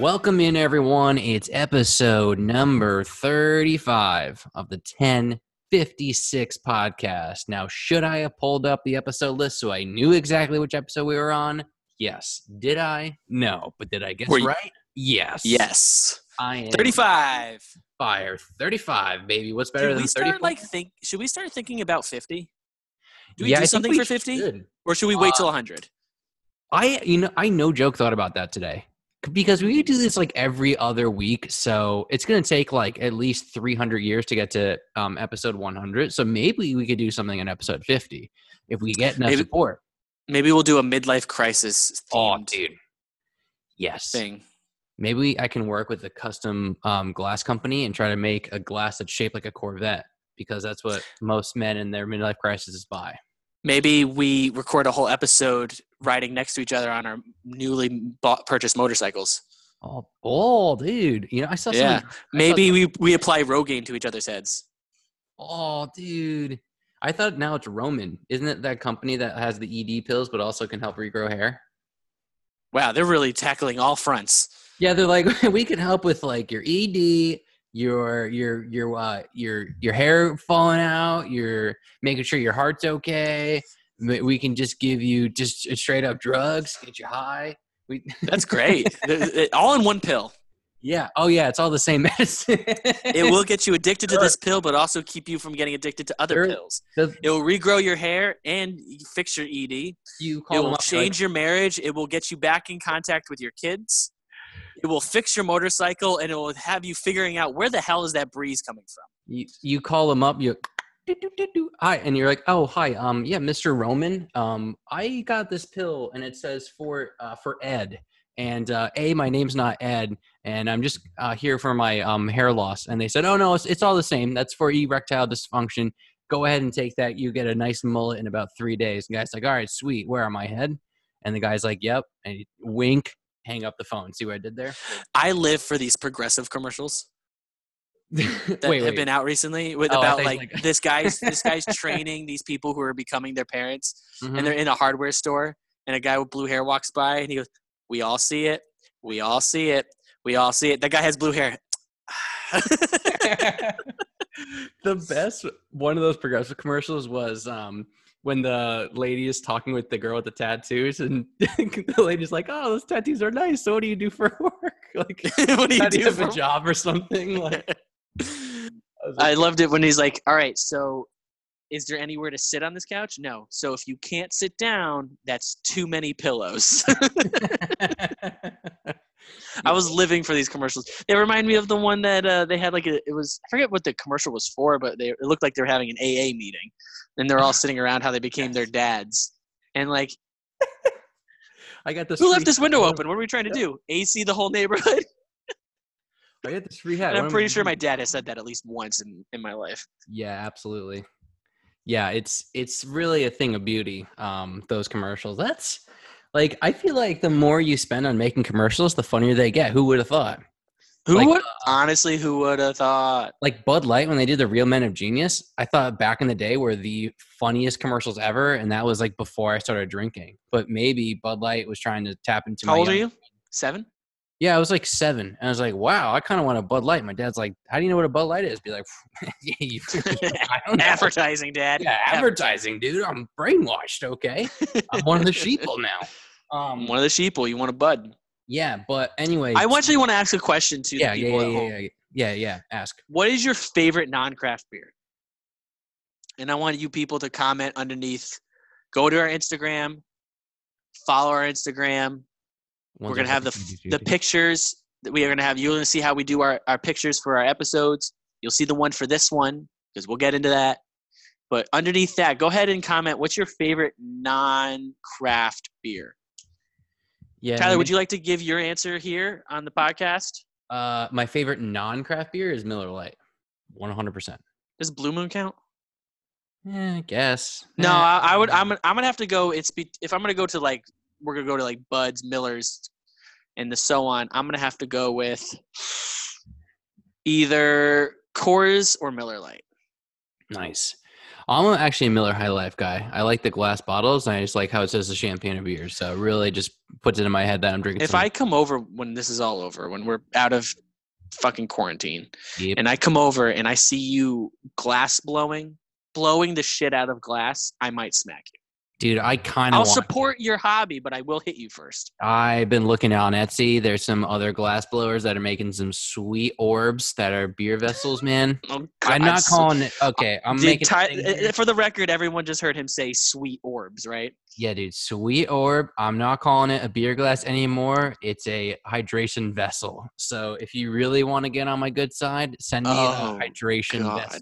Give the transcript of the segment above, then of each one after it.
Welcome in, everyone. It's episode number 35 of the 1056 podcast. Now, should I have pulled up the episode list so I knew exactly which episode we were on? Yes. Did I? No. But did I guess you- right? Yes. Yes. I am 35. fire. 35, baby. What's better Should than we 35? start like think should we start thinking about 50? Do we Yeah, do something for 50 should. or should we wait Uh, till 100? I you know I no joke thought about that today because we do this like every other week, so it's gonna take like at least three hundred years to get to um, episode one hundred. So maybe we could do something in episode fifty if we get enough Maybe- support. Maybe we'll do a midlife crisis Oh, dude, yes. thing. Maybe I can work with a custom um, glass company and try to make a glass that's shaped like a Corvette because that's what most men in their midlife crisis buy. Maybe we record a whole episode riding next to each other on our newly bought purchased motorcycles. Oh, oh, dude! You know I saw. Yeah. Some, Maybe we we apply Rogaine to each other's heads. Oh, dude. I thought now it's Roman. Isn't it that company that has the ED pills but also can help regrow hair? Wow, they're really tackling all fronts. Yeah, they're like we can help with like your ED, your your your uh your your hair falling out, your making sure your heart's okay. We can just give you just straight up drugs, get you high. We That's great. All in one pill. yeah. Oh yeah, it's all the same medicine. It will get you addicted to this pill, but also keep you from getting addicted to other pills. It will regrow your hair and fix your ED. you call It will change your marriage. It will get you back in contact with your kids. It will fix your motorcycle, and it will have you figuring out where the hell is that breeze coming from. you, you call them up you hi and you're like oh hi um yeah mr roman um i got this pill and it says for uh for ed and uh a my name's not ed and i'm just uh here for my um hair loss and they said oh no it's, it's all the same that's for erectile dysfunction go ahead and take that you get a nice mullet in about three days and guy's like all right sweet where am i head and the guy's like yep and wink hang up the phone see what i did there I live for these progressive commercials that wait, have wait. been out recently with Oh, about like, like- this guy's this guy's training these people who are becoming their parents, Mhm. and they're in a hardware store, and a guy with blue hair walks by, and he goes, "We all see it. We all see it. We all see it." That guy has blue hair. the best one of those progressive commercials was um when the lady is talking with the girl with the tattoos and the lady's like oh those tattoos are nice so what do you do for work like what do you do do you have a job or something like I was I loved it when he's like, "All right, so is there anywhere to sit on this couch? No. So if you can't sit down, that's too many pillows." I was living for these commercials. They remind me of the one that uh, they had like a, it was I forget what the commercial was for, but they it looked like they were having an AA meeting, and they're all sitting around how they became their dads, and like I got this who left this window open? What are we trying to do? AC the whole neighborhood? I got this free hat And I'm pretty sure my dad has said that at least once in in my life. yeah absolutely yeah it's it's really a thing of beauty um those commercials that's like i feel like the more you spend on making commercials the funnier they get who would have thought Who Like, would uh, honestly? Who would have thought? like Bud Light when they did the Real Men of Genius, I thought back in the day were the funniest commercials ever, and that was like before I started drinking. But maybe Bud Light was trying to tap into. How old are you? Seven. Yeah, I was like seven, and I was like, "Wow, I kind of want a Bud Light." My dad's like, "How do you know what a Bud Light is?" Be like, "I don't know." Advertising, Dad. Yeah, advertising, dude. I'm brainwashed. Okay, I'm one of the sheeple now. Um, one of the sheeple. You want a bud? yeah, but anyway, I actually want to ask a question to yeah, the people yeah, at yeah, home. yeah, yeah, yeah. Ask. What is your favorite non-craft beer? And I want you people to comment underneath. Go to our Instagram, follow our Instagram. We're gonna have the the pictures that we are gonna have. You're gonna see how we do our, our pictures for our episodes. You'll see the one for this one because we'll get into that. But underneath that, go ahead and comment. What's your favorite non-craft beer? Yeah, Tyler, would you like to give your answer here on the podcast? Uh, my favorite non-craft beer is Miller Lite, one hundred percent. Does Blue Moon count? Yeah, I guess. No, Eh, I, I would. I'm. I'm gonna have to go. It's be, if I'm gonna go to like we're gonna go to like Buds, Millers, and the so on. I'm gonna have to go with either Coors or Miller Lite. nice. I'm actually a Miller High Life guy. I like the glass bottles, and I just like how it says the champagne of beer. So really, just puts it in my head that I'm drinking. If I come over when this is all over, when we're out of fucking quarantine, Yep. and I come over and I see you glass blowing, blowing the shit out of glass, I might smack you. Dude, I kind of. I'll support your hobby, but I will hit you first. I've been looking on Etsy. There's some other glass blowers that are making some sweet orbs that are beer vessels, man. Oh, I'm not calling it. Okay, I'm Dude, making. Ty- uh, for the record, everyone just heard him say sweet orbs, right? Yeah, dude, sweet orb. I'm not calling it a beer glass anymore. It's a hydration vessel. So if you really want to get on my good side, send me Oh, a hydration God. vessel.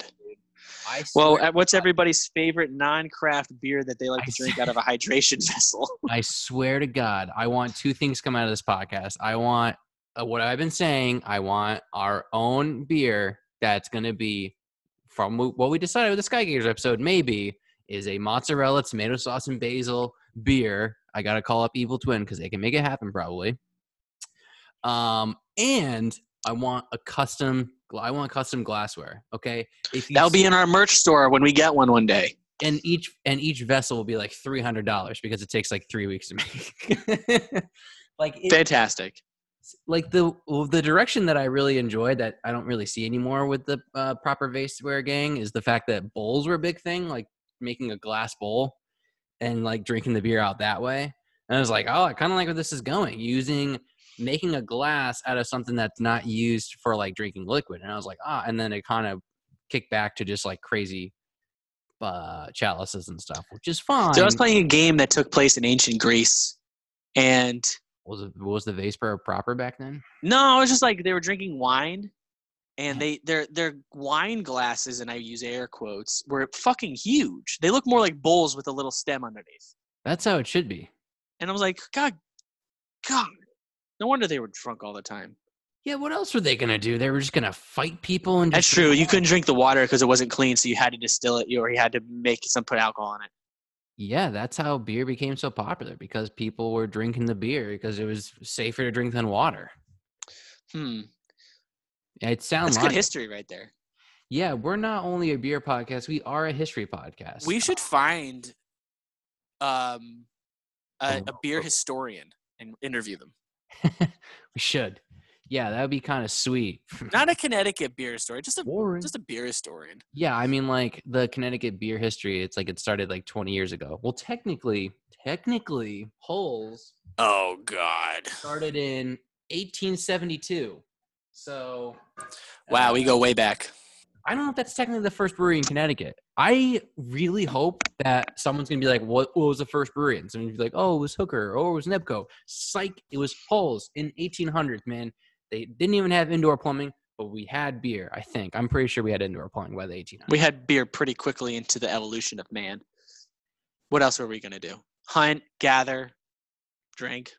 I Well, what's everybody's favorite non-craft beer that they like to drink out of a hydration vessel? I swear to God, I want two things come out of this podcast. I want uh, what I've been saying. I want our own beer that's going to be from what we decided with the Sky Gators episode. Maybe is a mozzarella, tomato sauce, and basil beer. I got to call up Evil Twin because they can make it happen probably. Um, and I want a custom. I want custom glassware. Okay, That'll be in our merch store when we get one one day. and each and each vessel will be like three hundred dollars because it takes like three weeks to make. like it, Fantastic. like the the direction that I really enjoyed that I don't really see anymore with the uh, proper vaseware gang is the fact that bowls were a big thing, like making a glass bowl and like drinking the beer out that way. And I was like, oh, I kind of like where this is going, using making a glass out of something that's not used for like drinking liquid. And I was like, ah, and then it kind of kicked back to just like crazy uh chalices and stuff, which is fine. So I was playing a game that took place in ancient Greece, and was it was the vase pro- proper back then? no, it was just like they were drinking wine, and they their their wine glasses, and I use air quotes, were fucking huge. They look more like bowls with a little stem underneath. That's how it should be. And I was like, God, God, no wonder they were drunk all the time. Yeah, what else were they gonna do? They were just gonna fight people and That's true. You couldn't drink the water because it wasn't clean, so you had to distill it, or you had to make some put alcohol in it. Yeah, that's how beer became so popular because people were drinking the beer because it was safer to drink than water. Hmm, It sounds that's like good history right there. Yeah, we're not only a beer podcast; we are a history podcast. We should find um a, a beer historian and interview them. we should. Yeah, that would be kind of sweet. Not a Connecticut beer story, just a Boring. just a beer historian. Yeah, I mean, like the Connecticut beer history. It's like it started like 20 years ago. Well, technically, technically, Hulls Oh God! started in 1872. So, Wow, uh, we go way back. I don't know if that's technically the first brewery in Connecticut. I really hope that someone's gonna be like, "What, what was the first brewery?" And someone's gonna be like, "Oh, it was Hooker. Oh, it was Nebco." Psych! It was Hulls in 1800s. Man, they didn't even have indoor plumbing, but we had beer. I think I'm pretty sure we had indoor plumbing by the 1800s. We had beer pretty quickly into the evolution of man. What else were we gonna do? Hunt, gather, drink.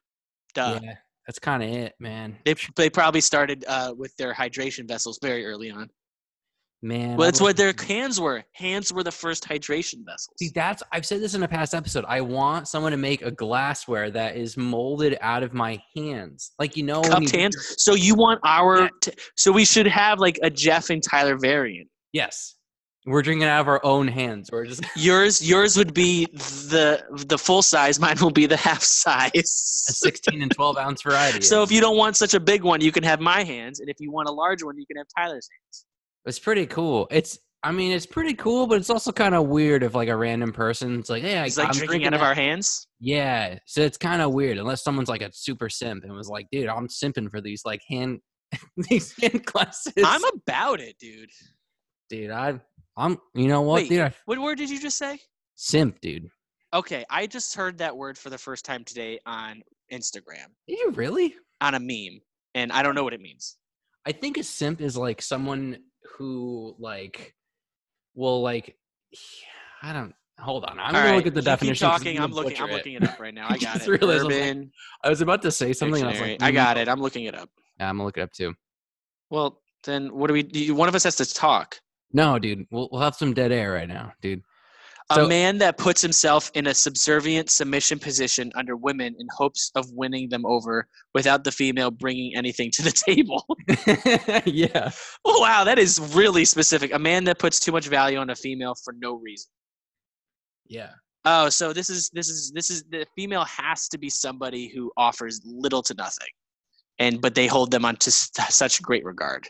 Duh. yeah, that's kind of it, man. They they probably started uh, with their hydration vessels very early on. Man, Well, that's what their hands were. Hands were the first hydration vessels. See, that's I've said this in a past episode. I want someone to make a glassware that is molded out of my hands, like you know, Cupped you- hands. So you want our? Yeah. T- so we should have like a Jeff and Tyler variant. Yes, we're drinking out of our own hands. We're just Yours yours would be the the full size. Mine will be the half size. a. 16 and 12 ounce variety. So if you don't want such a big one, you can have my hands, and if you want a large one, you can have Tyler's hands. It's pretty cool. It's I mean, it's pretty cool, but it's also kind of weird if like a random person's like, "Hey, I, It's like I'm drinking out of that- our hands. Yeah, so it's kind of weird unless someone's like a super simp and was like, "Dude, I'm simping for these like hand these hand glasses." I'm about it, dude. dude. I I'm you know what, Wait. dude? I, What word did you just say? simp, dude. Okay, I just heard that word for the first time today on Instagram Did you really? on a meme, and I don't know what it means. I think a simp is like someone who like will like I don't hold on. I'm All gonna right, look at the you definition. Talking. I'm looking. I'm it. looking it up right now. I got just it. realized I was like- I was about to say something. and I was like, I mm, got it. I'm looking it up. Yeah, I'm gonna look it up too. Well, then what do we? Do you, one of us has to talk. No, dude, we'll we'll have some dead air right now, dude. A So- man that puts himself in a subservient submission position under women in hopes of winning them over without the female bringing anything to the table. yeah, oh, wow, that is really specific. A man that puts too much value on a female for no reason. yeah. Oh, so this is this is this is the female has to be somebody who offers little to nothing, and but they hold them on to such great regard.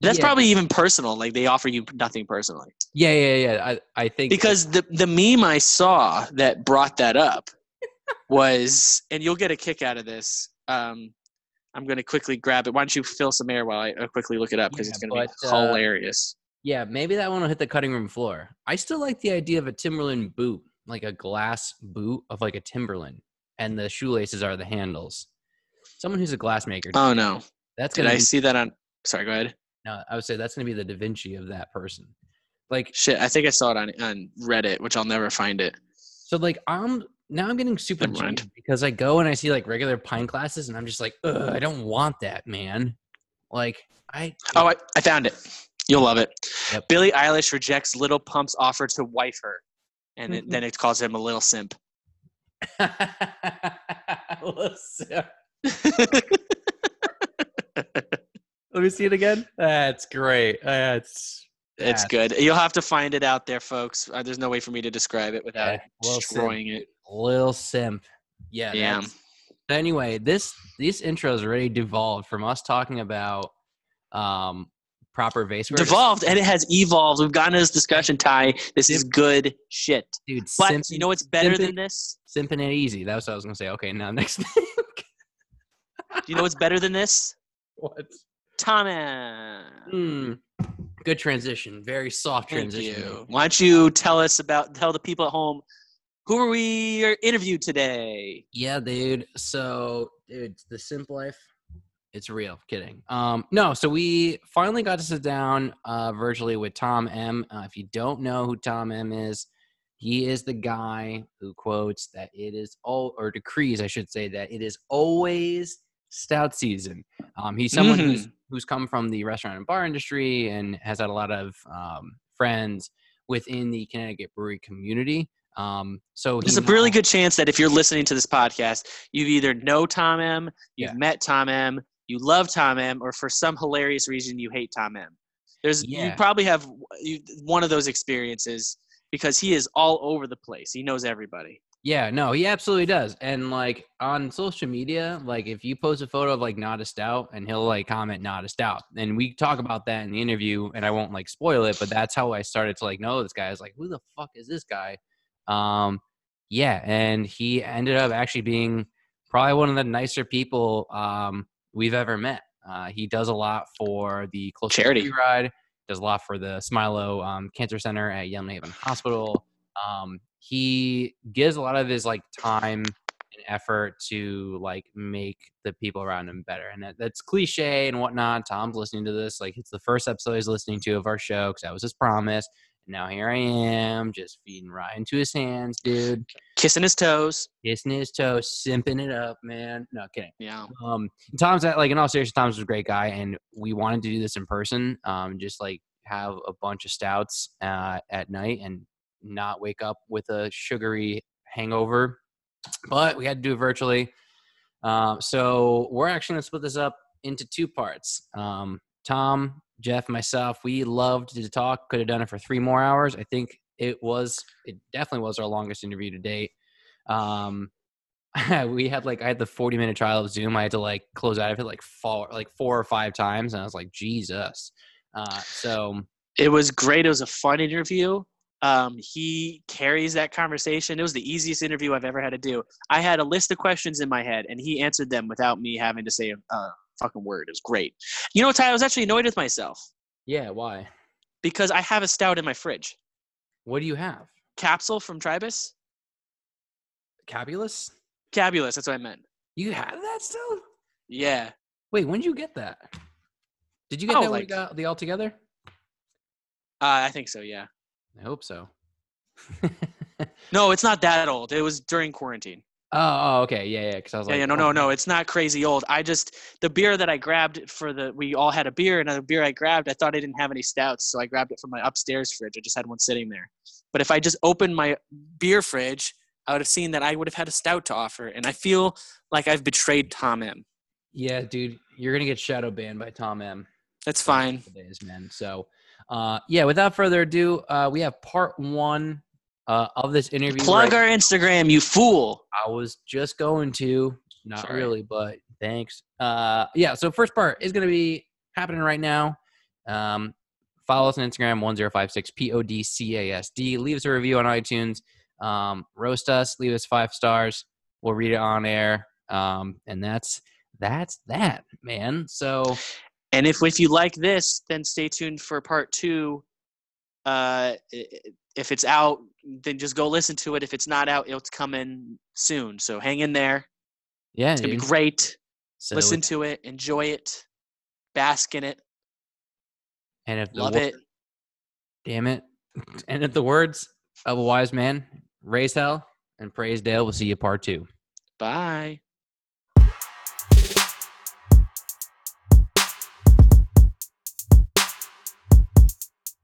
That's yeah. probably even personal. Like they offer you nothing personally. Yeah, yeah, yeah. I I think because the the meme I saw that brought that up was, and you'll get a kick out of this. Um, I'm going to quickly grab it. Why don't you fill some air while I uh, quickly look it up because yeah, it's going to be uh, hilarious. Yeah, maybe that one will hit the cutting room floor. I still like the idea of a Timberland boot, like a glass boot of like a Timberland, and the shoelaces are the handles. Someone who's a glassmaker. Oh no, that's did I be, see that on? Sorry, go ahead. No, I would say that's gonna be the Da Vinci of that person. Like shit, I think I saw it on on Reddit, which I'll never find it. So like I'm now I'm getting super because I go and I see like regular pine classes and I'm just like, Ugh, I don't want that, man. Like I Oh, I, I found it. You'll love it. Yep. Billie Eilish rejects Little Pump's offer to wife her, and it, then it calls him a little simp. little simp. Let me see it again. That's great. That's it's good. You'll have to find it out there, folks. Uh, there's no way for me to describe it without yeah, destroying simp. it. Lil Simp. Yeah. Yeah. Anyway, this these intros already devolved from us talking about um proper vase Devolved and it has evolved. We've gotten this discussion, Ty. This simp. is good shit. Dude, but simpin, you know what's better simpin, than this? Simping it easy. That's what I was gonna say. Okay, now next thing. Do you know what's better than this? What? Tommy. Hmm. Good transition. Very soft transition. You. Why don't you tell us about tell the people at home who are we interviewed today? Yeah, dude. So, it's the simp life. It's real. Kidding. Um, no. So we finally got to sit down uh, virtually with Tom M. Uh, if you don't know who Tom M is, he is the guy who quotes that it is all or decrees, I should say, that it is always stout season. Um, he's someone mm-hmm. who's who's come from the restaurant and bar industry and has had a lot of um, friends within the Connecticut brewery community. Um, so there's a really good chance that if you're listening to this podcast, you've either know Tom M, you've yeah. met Tom M, you love Tom M, or for some hilarious reason you hate Tom M. There's yeah. you probably have one of those experiences because he is all over the place. He knows everybody. Yeah, no, he absolutely does. And like on social media, like if you post a photo of like not a stout and he'll like comment not a stout. And we talk about that in the interview and I won't like spoil it, but that's how I started to like know this guy. I was like, who the fuck is this guy? Um yeah, and he ended up actually being probably one of the nicer people um we've ever met. Uh, he does a lot for the Close charity ride, does a lot for the Smilow um, Cancer Center at Yellow Haven Hospital. Um, he gives a lot of his like time and effort to like make the people around him better. And that, that's cliche and whatnot. Tom's listening to this. Like it's the first episode he's listening to of our show because that was his promise. And now here I am, just feeding right into his hands, dude. Kissing his toes. Kissing his toes, simping it up, man. No kidding. Yeah. Um, Tom's like in all seriousness, Tom's was a great guy, and we wanted to do this in person. Um, just like have a bunch of stouts uh, at night and not wake up with a sugary hangover. But we had to do it virtually. Um, so we're actually going to split this up into two parts. Um, Tom, Jeff, myself, we loved to talk. Could have done it for three more hours. I think it was, it definitely was our longest interview to date. Um, we had like I had the 40 minute trial of Zoom. I had to like close out of it like four like four or five times, and I was like, Jesus. Uh, so it was great. It was a fun interview. Um, he carries that conversation. It was the easiest interview I've ever had to do. I had a list of questions in my head, and he answered them without me having to say a, a fucking word. It was great. You know, Ty, I was actually annoyed with myself. Yeah, why? Because I have a stout in my fridge. What do you have? Capsule from Tribus. Cabulus? Cabulus, that's what I meant. You have that still? Yeah. Wait, when did you get that? Did you get oh, that like, when you got the all together? Uh, I think so, yeah. I hope so. no, it's not that old. It was during quarantine. Oh, oh okay, yeah, yeah. Because I was yeah, like, yeah, no, no, oh, no. It's not crazy old. I just the beer that I grabbed for the we all had a beer, and the beer I grabbed, I thought I didn't have any stouts, so I grabbed it from my upstairs fridge. I just had one sitting there. But if I just opened my beer fridge, I would have seen that I would have had a stout to offer, and I feel like I've betrayed Tom M. Yeah, dude, you're gonna get shadow banned by Tom M. That's fine. Days, man. So uh, yeah, without further ado, uh, we have part one uh, of this interview. Plug right, our Instagram, you fool. I was just going to, not Sorry. really, but thanks. Uh, yeah. So first part is going to be happening right now. Um, follow us on Instagram, 1056 PODCASD. Leave us a review on iTunes. Um, roast us, leave us five stars. We'll read it on air. Um, and that's that's that, man. So and if if you like this, then stay tuned for part two. Uh, if it's out, then just go listen to it. If it's not out, it's coming soon. So hang in there. Yeah, it's gonna dude. be great. So listen to it, enjoy it, bask in it. And if love it, damn it. And if the words of a wise man, raise hell and praise Dale. We'll see you part two. Bye.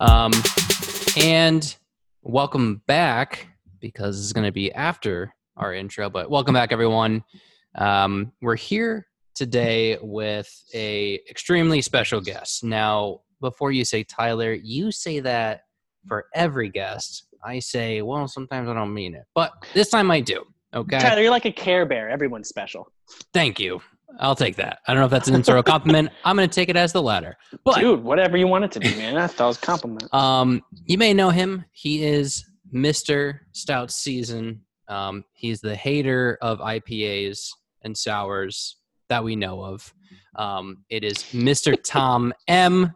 Um, and welcome back because this is going to be after our intro. But welcome back, everyone. Um, we're here today with a extremely special guest. Now, before you say Tyler, you say that for every guest. I say, well, sometimes I don't mean it, but this time I do. Okay, Tyler, you're like a Care Bear. Everyone's special. Thank you. I'll take that. I don't know if that's an insult or a compliment. I'm going to take it as the latter. But dude, whatever you want it to be, man. That was a compliment. Um, you may know him. He is Mr. Stout Season. Um, he's the hater of IPAs and sours that we know of. Um, it is Mr. Tom M.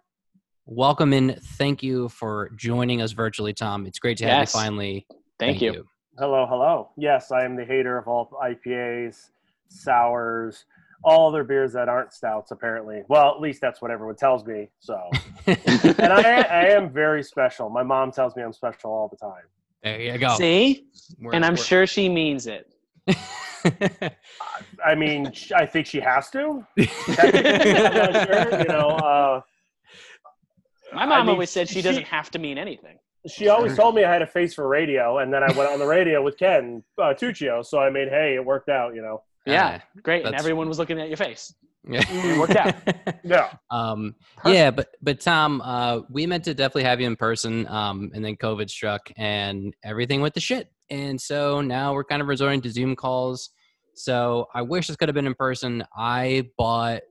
Welcome in. Thank you for joining us virtually, Tom. It's great to have yes. you finally. Thank, Thank you. you. Hello, hello. Yes, I am the hater of all IPAs, sours, all other beers that aren't stouts apparently. Well at least that's what everyone tells me so. And I, I am very special. My mom tells me i'm special all the time. There you go. See? We're, and i'm we're... sure she means it. I mean i think she has to. Sure, you know uh, my mom I mean, always said she, she doesn't have to mean anything. she always told me I had a face for radio, and then I went on the radio with Ken uh, Tuccio, so I mean, hey, it worked out, you know. Yeah, uh, great. And everyone was looking at your face. Yeah, it worked out. yeah. Um, yeah, but but Tom, uh, we meant to definitely have you in person, um, and then COVID struck, and everything went to shit. And so now we're kind of resorting to Zoom calls. So I wish this could have been in person. I bought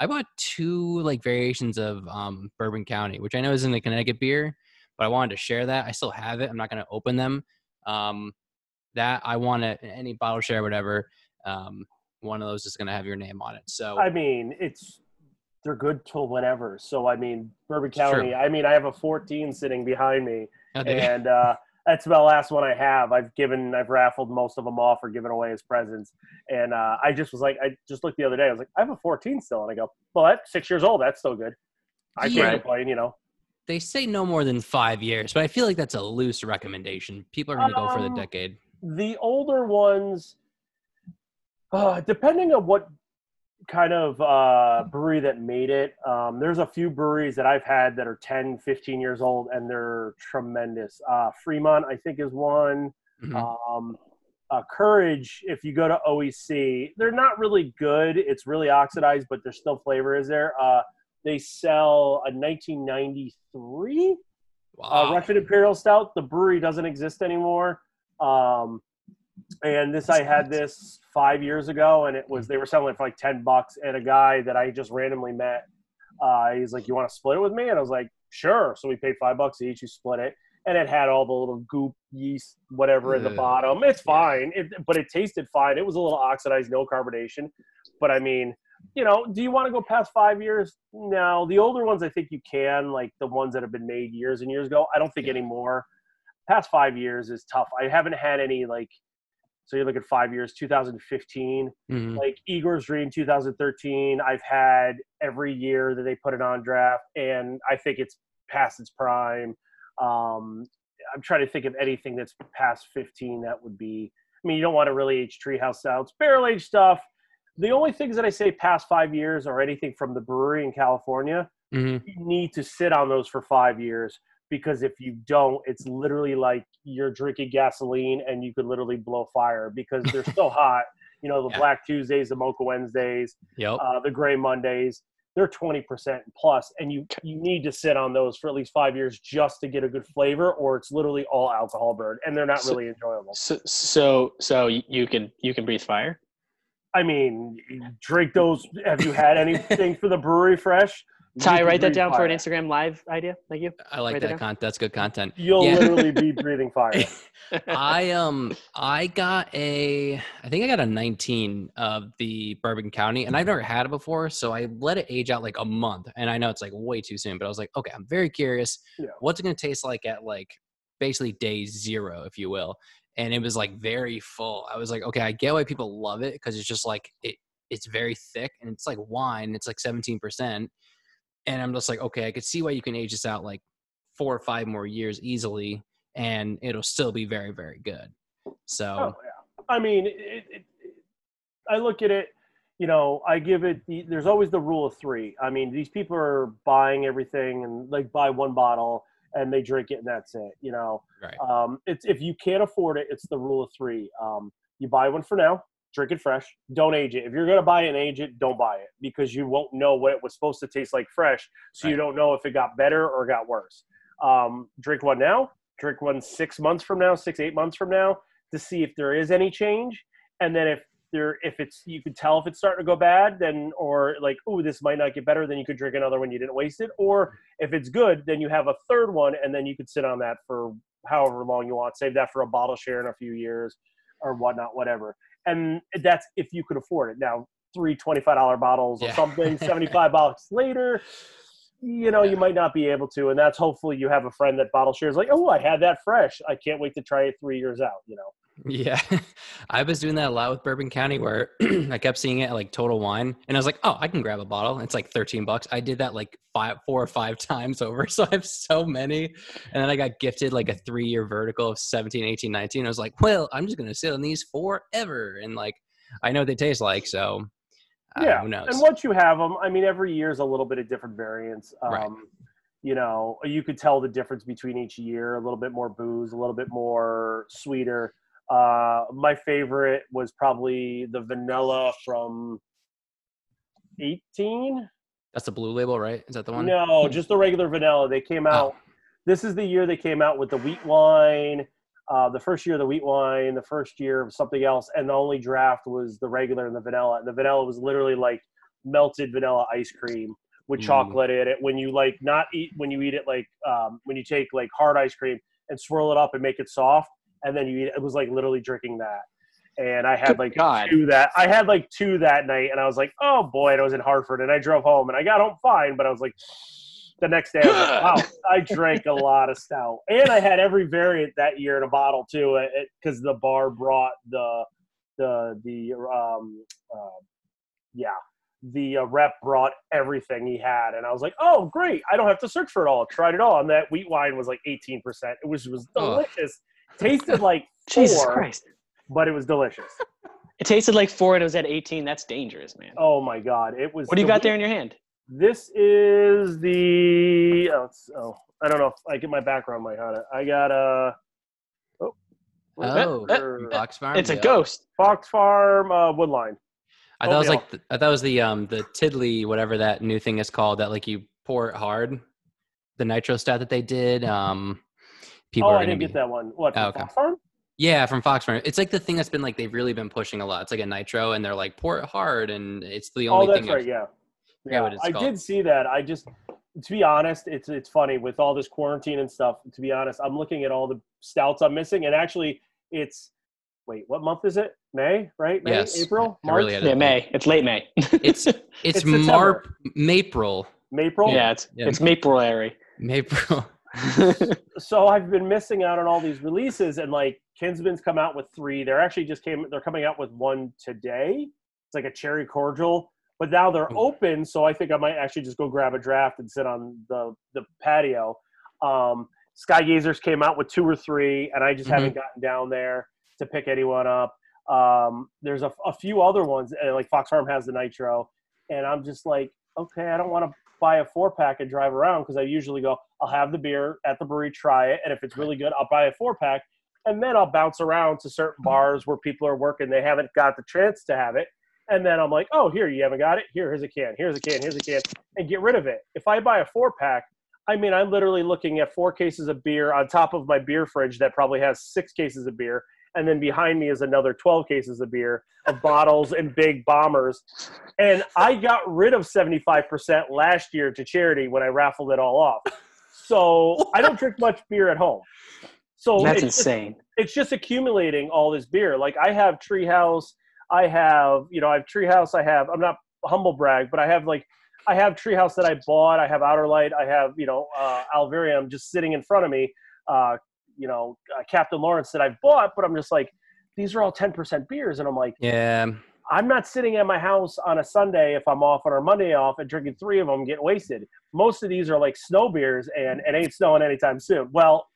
I bought two like variations of um, Bourbon County, which I know isn't a Connecticut beer, but I wanted to share that. I still have it. I'm not going to open them. Um, that I want to any bottle share, whatever um, one of those is going to have your name on it. So I mean, it's they're good till whatever. So I mean, Bourbon County. I mean, I have a 14 sitting behind me, okay. Oh, and uh, that's the last one I have. I've given, I've raffled most of them off or given away as presents. And uh, I just was like, I just looked the other day. I was like, I have a 14 still, and I go, well, that's six years old. That's still good. I can't complain, you know. They say no more than five years, but I feel like that's a loose recommendation. People are going to um, go for the um, decade. The older ones, uh, depending on what kind of uh, brewery that made it, um, there's a few breweries that I've had that are 10, 15 years old, and they're tremendous. Uh, Fremont, I think, is one. Mm-hmm. Um, uh, Courage, if you go to OEC, they're not really good. It's really oxidized, but there's still flavor is there. Uh, they sell a 1993 uh, wow. Russian Imperial Stout. The brewery doesn't exist anymore. Um, and this I had this five years ago, and it was they were selling it for like ten bucks. And a guy that I just randomly met, uh, he's like, "You want to split it with me?" And I was like, "Sure." So we paid five bucks each. We split it, and it had all the little goop, yeast, whatever in the bottom. It's fine, it, but it tasted fine. It was a little oxidized, no carbonation. But I mean, you know, do you want to go past five years? No. The older ones, I think you can, like the ones that have been made years and years ago. I don't think yeah. anymore. Past five years is tough. I haven't had any like so you look at five years, 2015, mm-hmm. like Igor's Dream 2013. I've had every year that they put it on draft, and I think it's past its prime. Um, I'm trying to think of anything that's past 15 that would be. I mean, you don't want to really age treehouse stouts, barrel age stuff. The only things that I say past five years or anything from the Bruery in California, mm-hmm. you need to sit on those for five years because if you don't, it's literally like you're drinking gasoline and you could literally blow fire because they're so hot. You know, the yeah. Black Tuesdays, the Mocha Wednesdays, yep. uh, the Gray Mondays. they're 20% plus and you you need to sit on those for at least five years just to get a good flavor or it's literally all alcohol burn and they're not So- really enjoyable So, so, so you can you can breathe fire. i mean drink those have you had anything for the Bruery fresh Ty, write that breathe down for an. Instagram live idea. Thank you. I like Write it that down. con. That's good content. you'll Yeah. literally be breathing fire I um I got a I think I got a 19 of the Bourbon County and I've never had it before so I let it age out like a month and I know it's like way too soon but I was like okay I'm very curious Yeah. what's it going to taste like at like basically day 0 if you will and it was like very full I was like okay I get why people love it cuz it's just like it it's very thick and it's like wine it's like 17% and I'm just like okay I could see why you can age this out like 4 or 5 more years easily and it'll still be very very good so Oh yeah. I mean, it, it, it, I look at it. You know, I give it. The, there's always the rule of three. I mean, these people are buying everything and like buy one bottle and they drink it and that's it. You know, right um, it's if you can't afford it, it's the rule of three. Um, you buy one for now, drink it fresh. Don't age it. If you're gonna buy it and age it, don't buy it because you won't know what it was supposed to taste like fresh. So you don't know if it got better or got worse. Um, drink one now. Drink one six months from now, six eight months from now, to see if there is any change. And then if there, if it's you could tell if it's starting to go bad, then or like, oh, this might not get better, then you could drink another one. You didn't waste it. Or if it's good, then you have a third one, and then you could sit on that for however long you want. Save that for a bottle share in a few years or whatnot, whatever. And that's if you could afford it. Now, three $25 bottles or Yeah. something, 75 bucks later, you know, you might not be able to. And that's hopefully you have a friend that bottle shares like, oh, I had that fresh. I can't wait to try it three years out, you know. Yeah i was doing that a lot with bourbon county where i kept seeing it at like total wine and i was like oh i can grab a bottle it's like 13 bucks i did that like five four or five times over so i have so many and then i got gifted like a three year vertical of 17 18 19 i was like well i'm just gonna sit on these forever and like i know what they taste like so uh, yeah. who knows And once you have them, I mean, every year is a little bit of different variants. Um, Right. You know, you could tell the difference between each year. A little bit more booze, a little bit more sweeter. Uh, my favorite was probably the vanilla from 18. that's the blue label right is that the one No, just the regular vanilla. They came out. Oh. This is the year they came out with the wheat wine. Uh, the first year of the wheat wine, the first year of something else, and the only draft was the regular and the vanilla. And the vanilla was literally like melted vanilla ice cream with Mm. chocolate in it. When you like not eat when you eat it like um, when you take like hard ice cream and swirl it up and make it soft, and then you eat it. Was like literally drinking that. And I had Good like God. two that I had like two that night, and I was like, oh boy, and I was in Hartford, and I drove home, and I got home fine, but I was like, the next day, I was like, wow, I drank a lot of stout, and I had every variant that year in a bottle too, because the bar brought the the the um uh, yeah the uh, rep brought everything he had, and I was like, oh great, I don't have to search for it all. Tried it all, and that wheat wine was like eighteen percent. It was was delicious. Tasted like Jesus four, Christ. but it was delicious. It tasted like four and it was at 18. That's dangerous, man. Oh my god, it was. What do you got there in your hand? This is the oh, oh I don't know if I get my background might on it. I got a oh, oh Uh, box farm It's a ghost. Fox Farm uh, Woodline. I thought it was like the, I thought it was the um the Tiddly whatever that new thing is called that like you pour it hard, the nitro stat that they did. Um, people oh, are I didn't be get that one. What? Oh, from okay. Fox Farm? yeah from Fox Farm. It's like the thing that's been like they've really been pushing a lot. It's like a nitro, and they're like pour it hard, and it's the only Oh, that's thing. right. I've- Yeah. forget what it's I called. did see that. I just, to be honest, it's it's funny with all this quarantine and stuff. To be honest, I'm looking at all the stouts I'm missing, and actually, it's wait, what month is it? May, right? May, Yes. April, I really March, had Yeah, May. It's late May. It's it's, It's Marp Mapril April. yeah, it's Yeah. it's Maple Airy. Mapril. so I've been missing out on all these releases, and like Kinsmen's come out with three. They're actually just came. They're coming out with one today. It's like a cherry cordial, but now they're Ooh. open. So I think I might actually just go grab a draft and sit on the the patio. Um, Sky Gazers came out with two or three, and I just Mhm. haven't gotten down there to pick anyone up. Um, there's a, a few other ones, like Fox Farm has the Nitro, and I'm just like, okay, I don't want to buy a four pack and drive around because I usually go, I'll have the beer at the brewery, try it, and if it's really good, I'll buy a four pack, and then I'll bounce around to certain hmm. bars where people are working, they haven't got the chance to have it, and then I'm like, oh, here you haven't got it. Here, here's a can. Here's a can. Here's a can, and get rid of it. If I buy a four pack, I mean, I'm literally looking at four cases of beer on top of my beer fridge that probably has six cases of beer, and then behind me is another 12 cases of beer of bottles and big bombers. And I got rid of 75% last year to charity when I raffled it all off. So I don't drink much beer at home. So That's it's just- insane. it's just accumulating all this beer. Like I have Treehouse, I have you know I have Treehouse, I have I'm not humble brag, but I have like I have Treehouse that I bought, I have Outer Light, I have you know uh, Alvarium just sitting in front of me, uh, you know uh, Captain Lawrence that I've bought, but I'm just like these are all 10% beers, and I'm like Yeah. I'm not sitting at my house on a Sunday if I'm off on our Monday off and drinking three of them, getting wasted. Most of these are like snow beers, and it ain't snowing anytime soon. Well,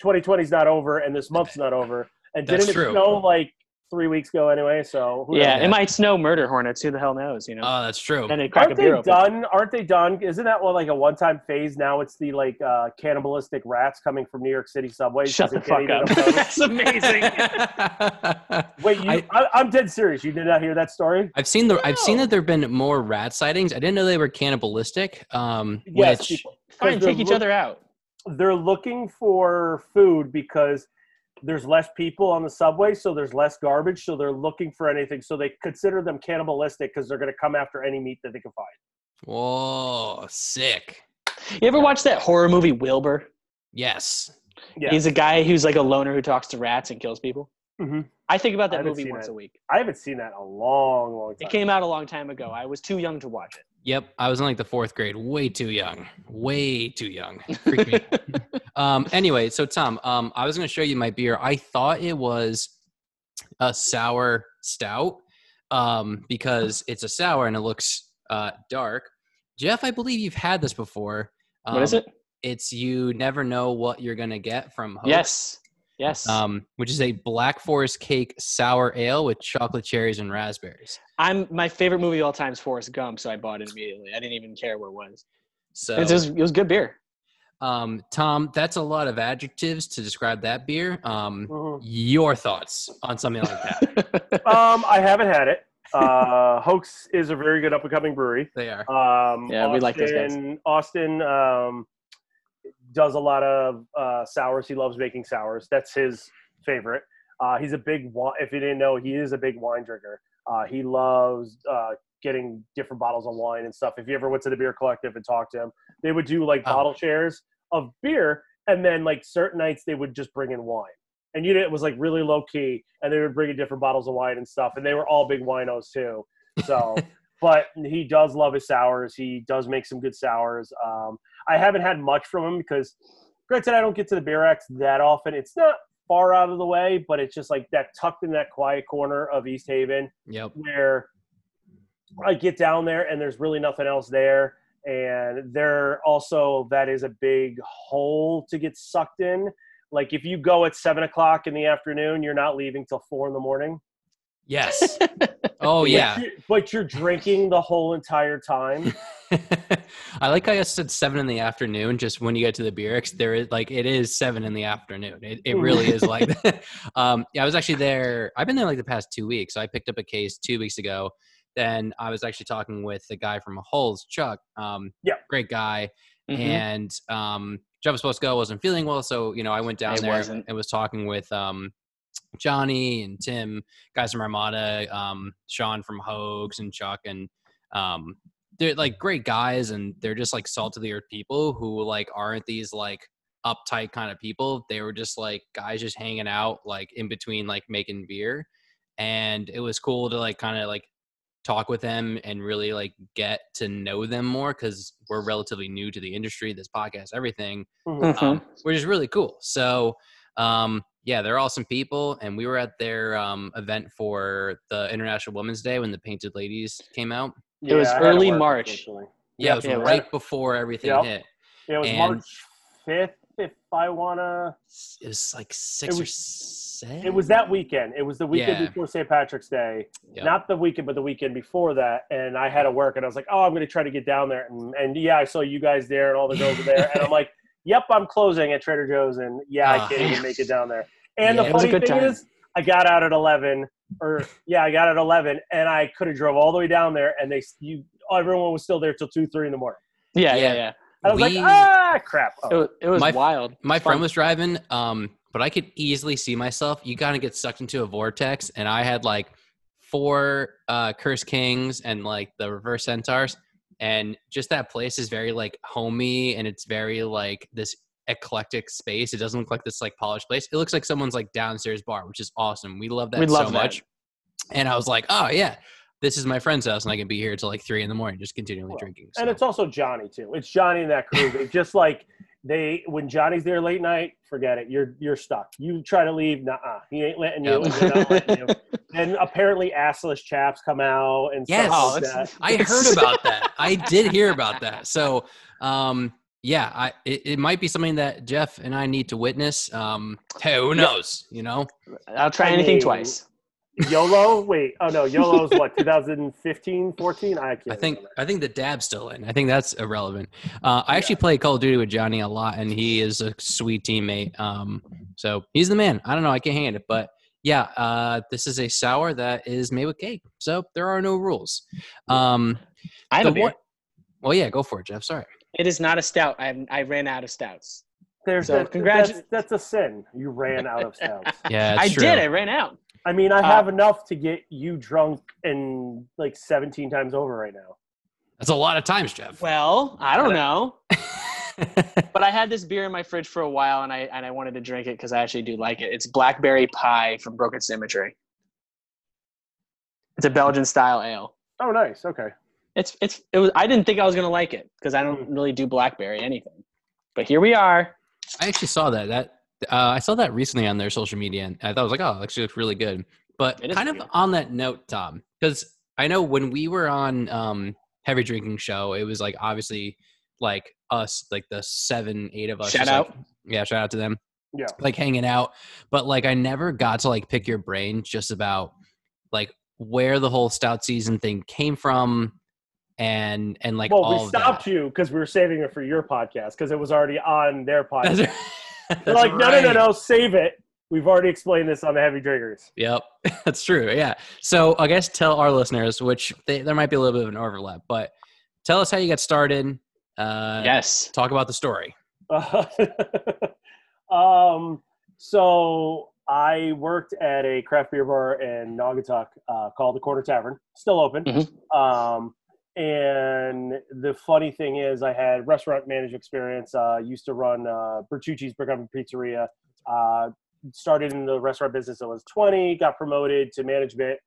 2020 is not over, and this month's not over. And That's didn't true. it snow like three weeks ago anyway? So who Yeah, knows? it might snow murder hornets. Who the hell knows? You know. Oh, that's true. and they crack aren't beer they open. done? Aren't they done? Isn't that what like a one-time phase? Now it's the like uh, cannibalistic rats coming from New York City subways. Shut 'cause the fuck up. That's amazing. Wait, you, I- I, I'm dead serious. You did not hear that story? I've seen the I've seen that there've been more rat sightings. I didn't know they were cannibalistic. Um, Yes. which people- 'cause Fine, take each look- other out. they're looking for food because there's less people on the subway, so there's less garbage. So they're looking for anything. So they consider them cannibalistic because they're going to come after any meat that they can find. whoa, sick. You ever watch that horror movie Wilbur? Yes. Yeah, He's a guy who's like a loner who talks to rats and kills people. Mhm. I think about that movie once it. a week. I haven't seen that in a long, long time. It came out a long time ago. I was too young to watch it. Yep. I was in like the fourth grade. Way too young. Way too young. Freaked me um. Anyway, so Tom, um, I was going to show you my beer. I thought it was a sour stout, um, because it's a sour and it looks uh dark. Jeff, I believe you've had this before. Um, what is it? It's you never know what you're gonna get from Hope. Yes. Yes. Um, which is a Black Forest cake sour ale with chocolate cherries and raspberries. I'm my favorite movie of all time is Forrest Gump, so I bought it immediately. I didn't even care where it was. So, It, was, it was good beer. um, Tom, that's a lot of adjectives to describe that beer. Um, Mhm. your thoughts on something like that? Um, I haven't had it. Uh, Hoax is a very good up and coming brewery. they are. Um, Yeah, we like those guys. Austin- Austin um, does a lot of uh, sours. He loves making sours. That's his favorite. Uh, he's a big wine. If you didn't know, he is a big wine drinker. Uh, he loves uh, getting different bottles of wine and stuff. If you ever went to the beer collective and talked to him, they would do like Oh. bottle shares of beer, and then like certain nights they would just bring in wine. And you know, it was like really low key, and they would bring in different bottles of wine and stuff. And they were all big winos too. So, but he does love his sours. He does make some good sours. Um, I haven't had much from him because, granted, I don't get to the Beer X that often. It's not far out of the way, but it's just like that tucked in that quiet corner of East Haven Yep. where I get down there and there's really nothing else there. And there also that is a big hole to get sucked in. Like if you go at seven o'clock in the afternoon, you're not leaving till four in the morning. Yes. Oh yeah. But you're, but you're drinking the whole entire time. I like how I said seven in the afternoon. Just when you get to the beer, X, there is like it is seven in the afternoon. It, it really is like. that. um, yeah, I was actually there. I've been there like the past two weeks. So I picked up a case two weeks ago. Then I was actually talking with the guy from Hulls, Chuck. Um, Yeah. great guy. Mhm. And um, Jeff was supposed to go, wasn't feeling well, so you know I went down It there wasn't. and was talking with um, Johnny and Tim, guys from Armada, um, Sean from Hoax, and Chuck, and um, they're like great guys, and they're just like salt of the earth people who like aren't these like uptight kind of people. They were just like guys just hanging out like in between like making beer, and it was cool to like kind of like talk with them and really like get to know them more because we're relatively new to the industry, this podcast, everything Mhm. Mhm. um, which is really cool. So, um, yeah, they're awesome people, and we were at their um, event for the International Women's Day when the Painted Ladies came out. It was I early March. unfortunately. Yeah, it was Yeah, right before everything Yep. hit. Yeah, it was And- March fifth, if I wanna. It was like six or seven. It was that weekend. It was the weekend Yeah. before St. Patrick's Day. Yep. Not the weekend, but the weekend before that. And I had to work, and I was like, "Oh, I'm going to try to get down there." And, and yeah, I saw you guys there, and all the girls were there, and I'm like, "Yep, I'm closing at Trader Joe's." And yeah, I Ah. can't even make it down there. And Yeah, the it was a funny thing time. is, I got out at 11. or yeah, I got at eleven, and I could have drove all the way down there, and they you everyone was still there till two, three in the morning. Yeah, yeah, Yeah. yeah. I was We- like, ah, crap. It Oh, was, it was My- wild. My It's friend fun. was driving, um, but I could easily see myself. You kind of get sucked into a vortex, and I had like four uh, Curse Kings and like the Reverse Centaurs, and just that place is very like homey, and it's very like this eclectic space. It doesn't look like this like polished place. It looks like someone's like downstairs bar, which is awesome. We love that We so that. much. And I was like, oh yeah, this is my friend's house, and I can be here till like three in the morning, just continually Well, drinking. and it's also Johnny too. It's Johnny and that crew. Just like they when Johnny's there late night, forget it. You're you're stuck. You try to leave, nah, he ain't letting you. Yep. and they're letting you. And apparently, assless chaps come out and Yes. stuff Oh, like that. I heard about that. I did hear about that. So, um, yeah, I it, it might be something that Jeff and I need to witness. Um, hey, who knows? You know, I'll try I anything mean, twice. YOLO? Wait, oh no, YOLO's what? 2015, 14? I can't. I think remember. I think the dab's still in. I think that's irrelevant. Uh, I actually play Call of Duty with Johnny a lot, and he is a sweet teammate. Um, so he's the man. I don't know. I can't hand it, but yeah, uh, this is a sour that is made with cake. So there are no rules. Um, I have the a beer. one- well, yeah, go for it, Jeff. Sorry. It is not a stout. I I ran out of stouts. There's So, that, congratu- that's, that's a sin. You ran out of stouts. Yeah, I true. did. I ran out. I mean, I Uh, have enough to get you drunk and like 17 times over right now. That's a lot of times, Jeff. Well, I don't know. But I had this beer in my fridge for a while, and I and I wanted to drink it because I actually do like it. It's blackberry pie from Broken Symmetry. It's a Belgian style ale. Oh, nice. Okay. It's it's it was. I didn't think I was gonna like it because I don't really do blackberry anything, but here we are. I actually saw that. That uh, I saw that recently on their social media, and I thought it was like, oh, it actually looks really good. But It is kind of on that note, Tom, because I know when we were on um, Heavy Drinking Show, it was like obviously like us, like the seven, eight of us. Shout just, like- out. yeah, shout out to them. Yeah. like hanging out. But like, I never got to like pick your brain just about like where the whole stout season thing came from, and and like well, all we stopped that. you because we were saving it for your podcast because it was already on their podcast. That's, They're like, no, no, no, no, save it. We've already explained this on the Heavy Drinkers. Yep, that's true. Yeah. So I guess tell our listeners, which they, there might be a little bit of an overlap, but tell us how you got started. Uh, Yes. Talk about the story. um, so I worked at a craft beer bar in Naugatuck uh, called the Corner Tavern, still open. Mhm. Um, and the funny thing is, I had restaurant management experience. Uh, used to run uh, Bertucci's Oven Pizzeria. Uh, started in the restaurant business. I was 20. Got promoted to management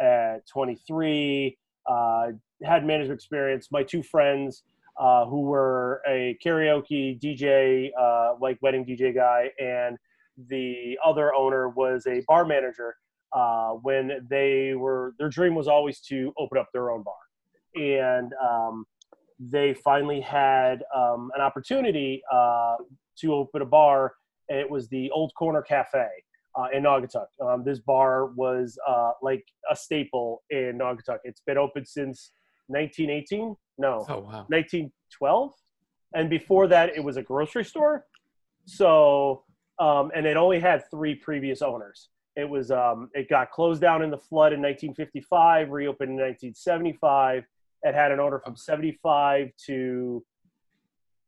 at 23. Uh, had management experience. My two friends, uh, who were a karaoke DJ, uh, like wedding DJ guy, and the other owner was a bar manager. Uh, when they were, their dream was always to open up their own bar, and um, they finally had um, an opportunity uh, to open a bar. And it was the Old Corner Cafe uh, in Naugatuck. Um, this bar was uh, like a staple in Naugatuck. It's been open since 1918. No, Oh wow. 1912 and before that it was a grocery store so um, and it only had three previous owners it was um, it got closed down in the flood in 1955 reopened in 1975 it had an owner from 75 to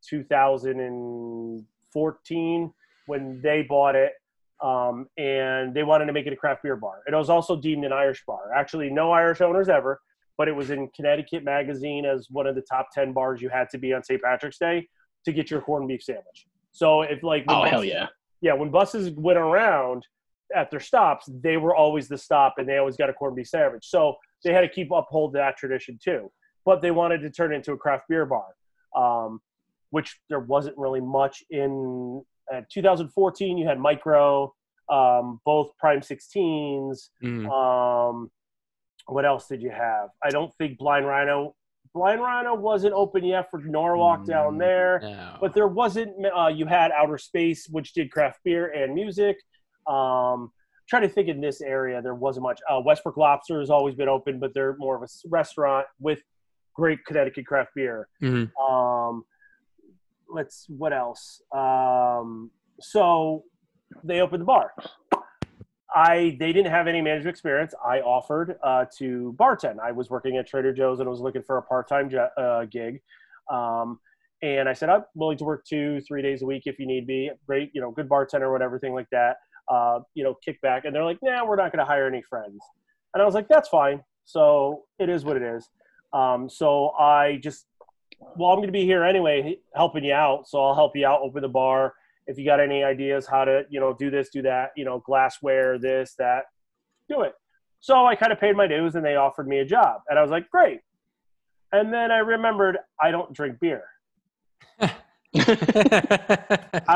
2014 when they bought it um, and they wanted to make it a craft beer bar it was also deemed an irish bar actually no irish owners ever but it was in Connecticut Magazine as one of the top 10 bars you had to be on St. Patrick's Day to get your corned beef sandwich. So if like Oh bus- hell yeah. yeah, when buses went around at their stops, they were always the stop and they always got a corned beef sandwich. So they had to keep uphold that tradition too. But they wanted to turn it into a craft beer bar, um, which there wasn't really much in. At 2014, you had Mikro, um, both Prime 16s, Mm. um, what else did you have? I don't think Blind Rhino. Blind Rhino wasn't open yet for Norwalk down Mm, there, No. but there wasn't. Uh, you had Outer Space, which did craft beer and music. Um, trying to think in this area, there wasn't much. Uh, Westbrook Lobster has always been open, but they're more of a restaurant with great Connecticut craft beer. Mhm. Um, let's what else? Um, so they opened the bar. I they didn't have any management experience. I offered uh, to bartend. I was working at Trader Joe's and I was looking for a part time uh, gig. Um, and I said I'm willing to work two, three days a week if you need me. Great, you know, good bartender, whatever, thing like that. Uh, you know, kick back. And they're like, Nah, we're not going to hire any friends. And I was like, That's fine. So it is what it is. Um, so I just, well, I'm going to be here anyway, helping you out. So I'll help you out, open the bar. If you got any ideas how to you know do this do that you know glassware this that do it. So i kind of paid my dues and they offered me a job. And i was like great. And then i remembered i don't drink beer. I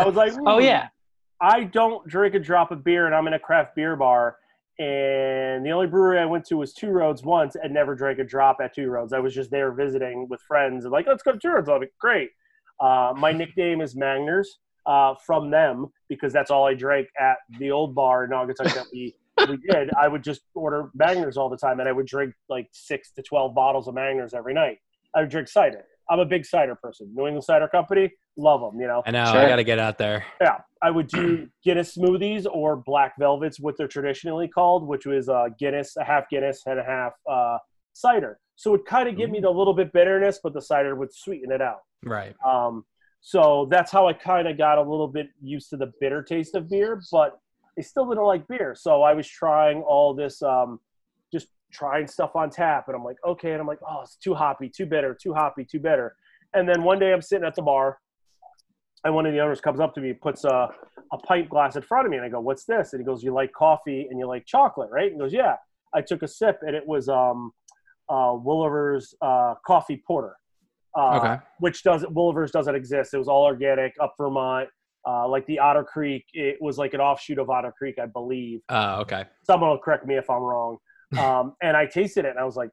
was like oh yeah. I don't drink a drop of beer and i'm in a craft beer bar and the only brewery i went to was two roads once and never drank a drop at two roads i was just there visiting with friends and like let's go to two roads i'll be great uh, my nickname is magners uh, from them because that's all I drank at the old bar in Naugatuck that we we did. I would just order Magners all the time, and I would drink like six to twelve bottles of Magners every night. I would drink cider. I'm a big cider person. New England Cider Company, love them. You know. I know. Sure. I got to get out there. Yeah, I would do Guinness smoothies or black velvets, what they're traditionally called, which was uh, Guinness, a half Guinness and a half uh, cider. So it kind of give me the little bit bitterness, but the cider would sweeten it out. Right. Um, so that's how I kind of got a little bit used to the bitter taste of beer, but I still didn't like beer. So I was trying all this, um, just trying stuff on tap. And I'm like, okay. And I'm like, oh, it's too hoppy, too bitter, too hoppy, too bitter. And then one day I'm sitting at the bar and one of the owners comes up to me, puts a, a pint glass in front of me. And I go, what's this? And he goes, you like coffee and you like chocolate, right? And he goes, yeah. I took a sip and it was um, uh, Wolaver's uh, coffee porter uh, okay. which does Wolaver's doesn't exist. It was all organic up Vermont. Uh, like the Otter Creek, it was like an offshoot of Otter Creek, I believe. Oh, okay. Someone will correct me if I'm wrong. Um, and I tasted it, and I was like,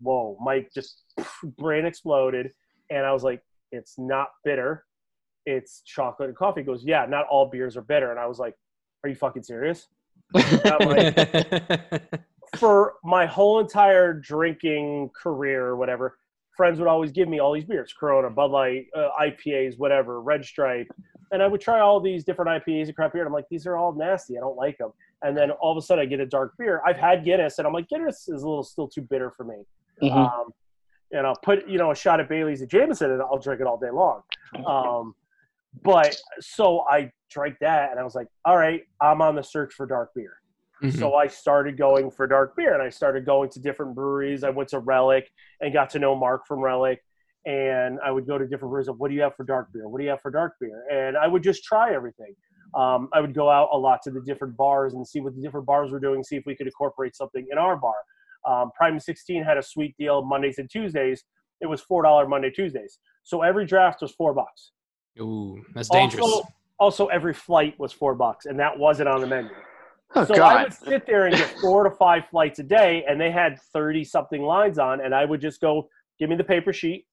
"Whoa!" Mike just brain exploded, and I was like, "It's not bitter. It's chocolate and coffee." He goes, "Yeah, not all beers are bitter." And I was like, "Are you fucking serious?" like, for my whole entire drinking career or whatever, friends would always give me all these beers corona bud light uh, ipas whatever red stripe and i would try all these different ipas and craft beer and i'm like these are all nasty i don't like them and then all of a sudden i get a dark beer i've had guinness and i'm like guinness is a little still too bitter for me mm-hmm. um, and i'll put you know a shot of bailey's and jameson and i'll drink it all day long um, but so i drank that and i was like all right i'm on the search for dark beer Mm-hmm. So I started going for dark beer and I started going to different breweries. I went to Relic and got to know Mark from Relic. And I would go to different breweries of what do you have for dark beer? What do you have for dark beer? And I would just try everything. Um, I would go out a lot to the different bars and see what the different bars were doing, see if we could incorporate something in our bar. Um, Prime 16 had a sweet deal Mondays and Tuesdays. It was $4 Monday, Tuesdays. So every draft was four bucks. Ooh, that's dangerous. Also, also, every flight was four bucks, and that wasn't on the menu. Oh, so God. I would sit there and get four to five flights a day, and they had thirty something lines on, and I would just go, "Give me the paper sheet.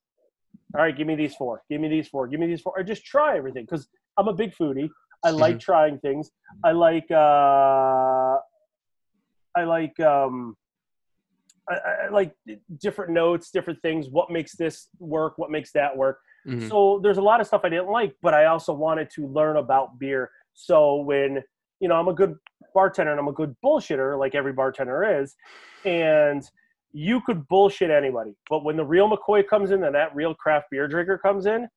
All right, give me these four. Give me these four. Give me these four. Or just try everything because I'm a big foodie. I like mm-hmm. trying things. I like. uh I like. um I, I, like different notes, different things. What makes this work? What makes that work? Mm-hmm. So there's a lot of stuff I didn't like, but I also wanted to learn about beer. So when you know, I'm a good bartender and I'm a good bullshitter, like every bartender is. And you could bullshit anybody, but when the real McCoy comes in and that real craft beer drinker comes in,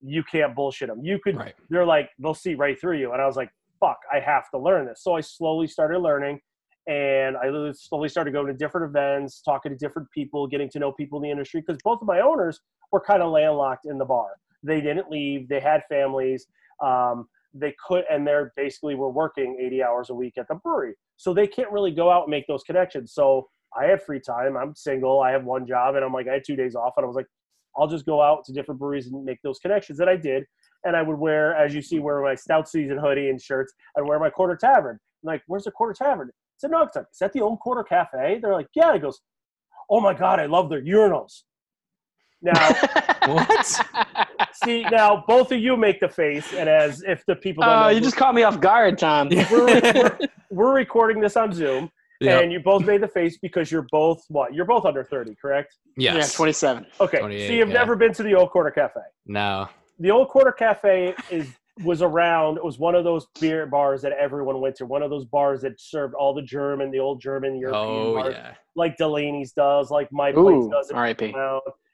you can't bullshit them. You could, right. they're like, they'll see right through you. And I was like, fuck, I have to learn this. So I slowly started learning and I slowly started going to different events, talking to different people, getting to know people in the industry because both of my owners were kind of landlocked in the bar. They didn't leave, they had families. Um, they could and they're basically were working 80 hours a week at the brewery so they can't really go out and make those connections so i have free time i'm single i have one job and i'm like i had two days off and i was like i'll just go out to different breweries and make those connections that i did and i would wear as you see wear my stout season hoodie and shirts i'd wear my Corner Tavern I'm like where's the Corner Tavern it's in Naugatuck. Is that the old Corner Cafe? They're like, yeah. He goes, oh my god, I love their urinals. Now, what? See, now both of you make the face, and as if the people. Oh, uh, you just caught me off guard, Tom. We're, we're, we're recording this on Zoom, yep. and you both made the face because you're both what? You're both under thirty, correct? Yes. Yeah, twenty-seven. Okay, so you've yeah. never been to the Old Corner Cafe? No. The Old Corner Cafe is was around. It was one of those beer bars that everyone went to. One of those bars that served all the German, the old German European Oh bars, yeah. like Delaney's does, like my place Ooh, does, in R.I.P.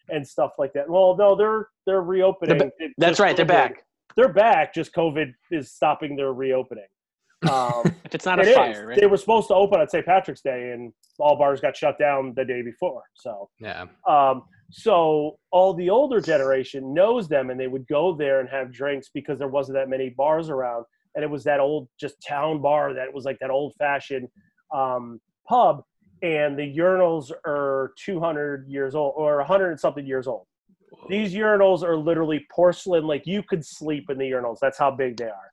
and stuff like that. Well, no, they're they're reopening. They're It- That's just right. They're back. They're back. Just COVID is stopping their reopening. Um, If it's not a it is. fire, right? They were supposed to open on St. Patrick's Day, and all bars got shut down the day before. So, Yeah. um, so all the older generation knows them, and they would go there and have drinks because there wasn't that many bars around, and it was that old just town bar that was like that old fashioned um, pub, and the urinals are 200 years old or 100 and something years old. These urinals are literally porcelain, like you could sleep in the urinals. That's how big they are.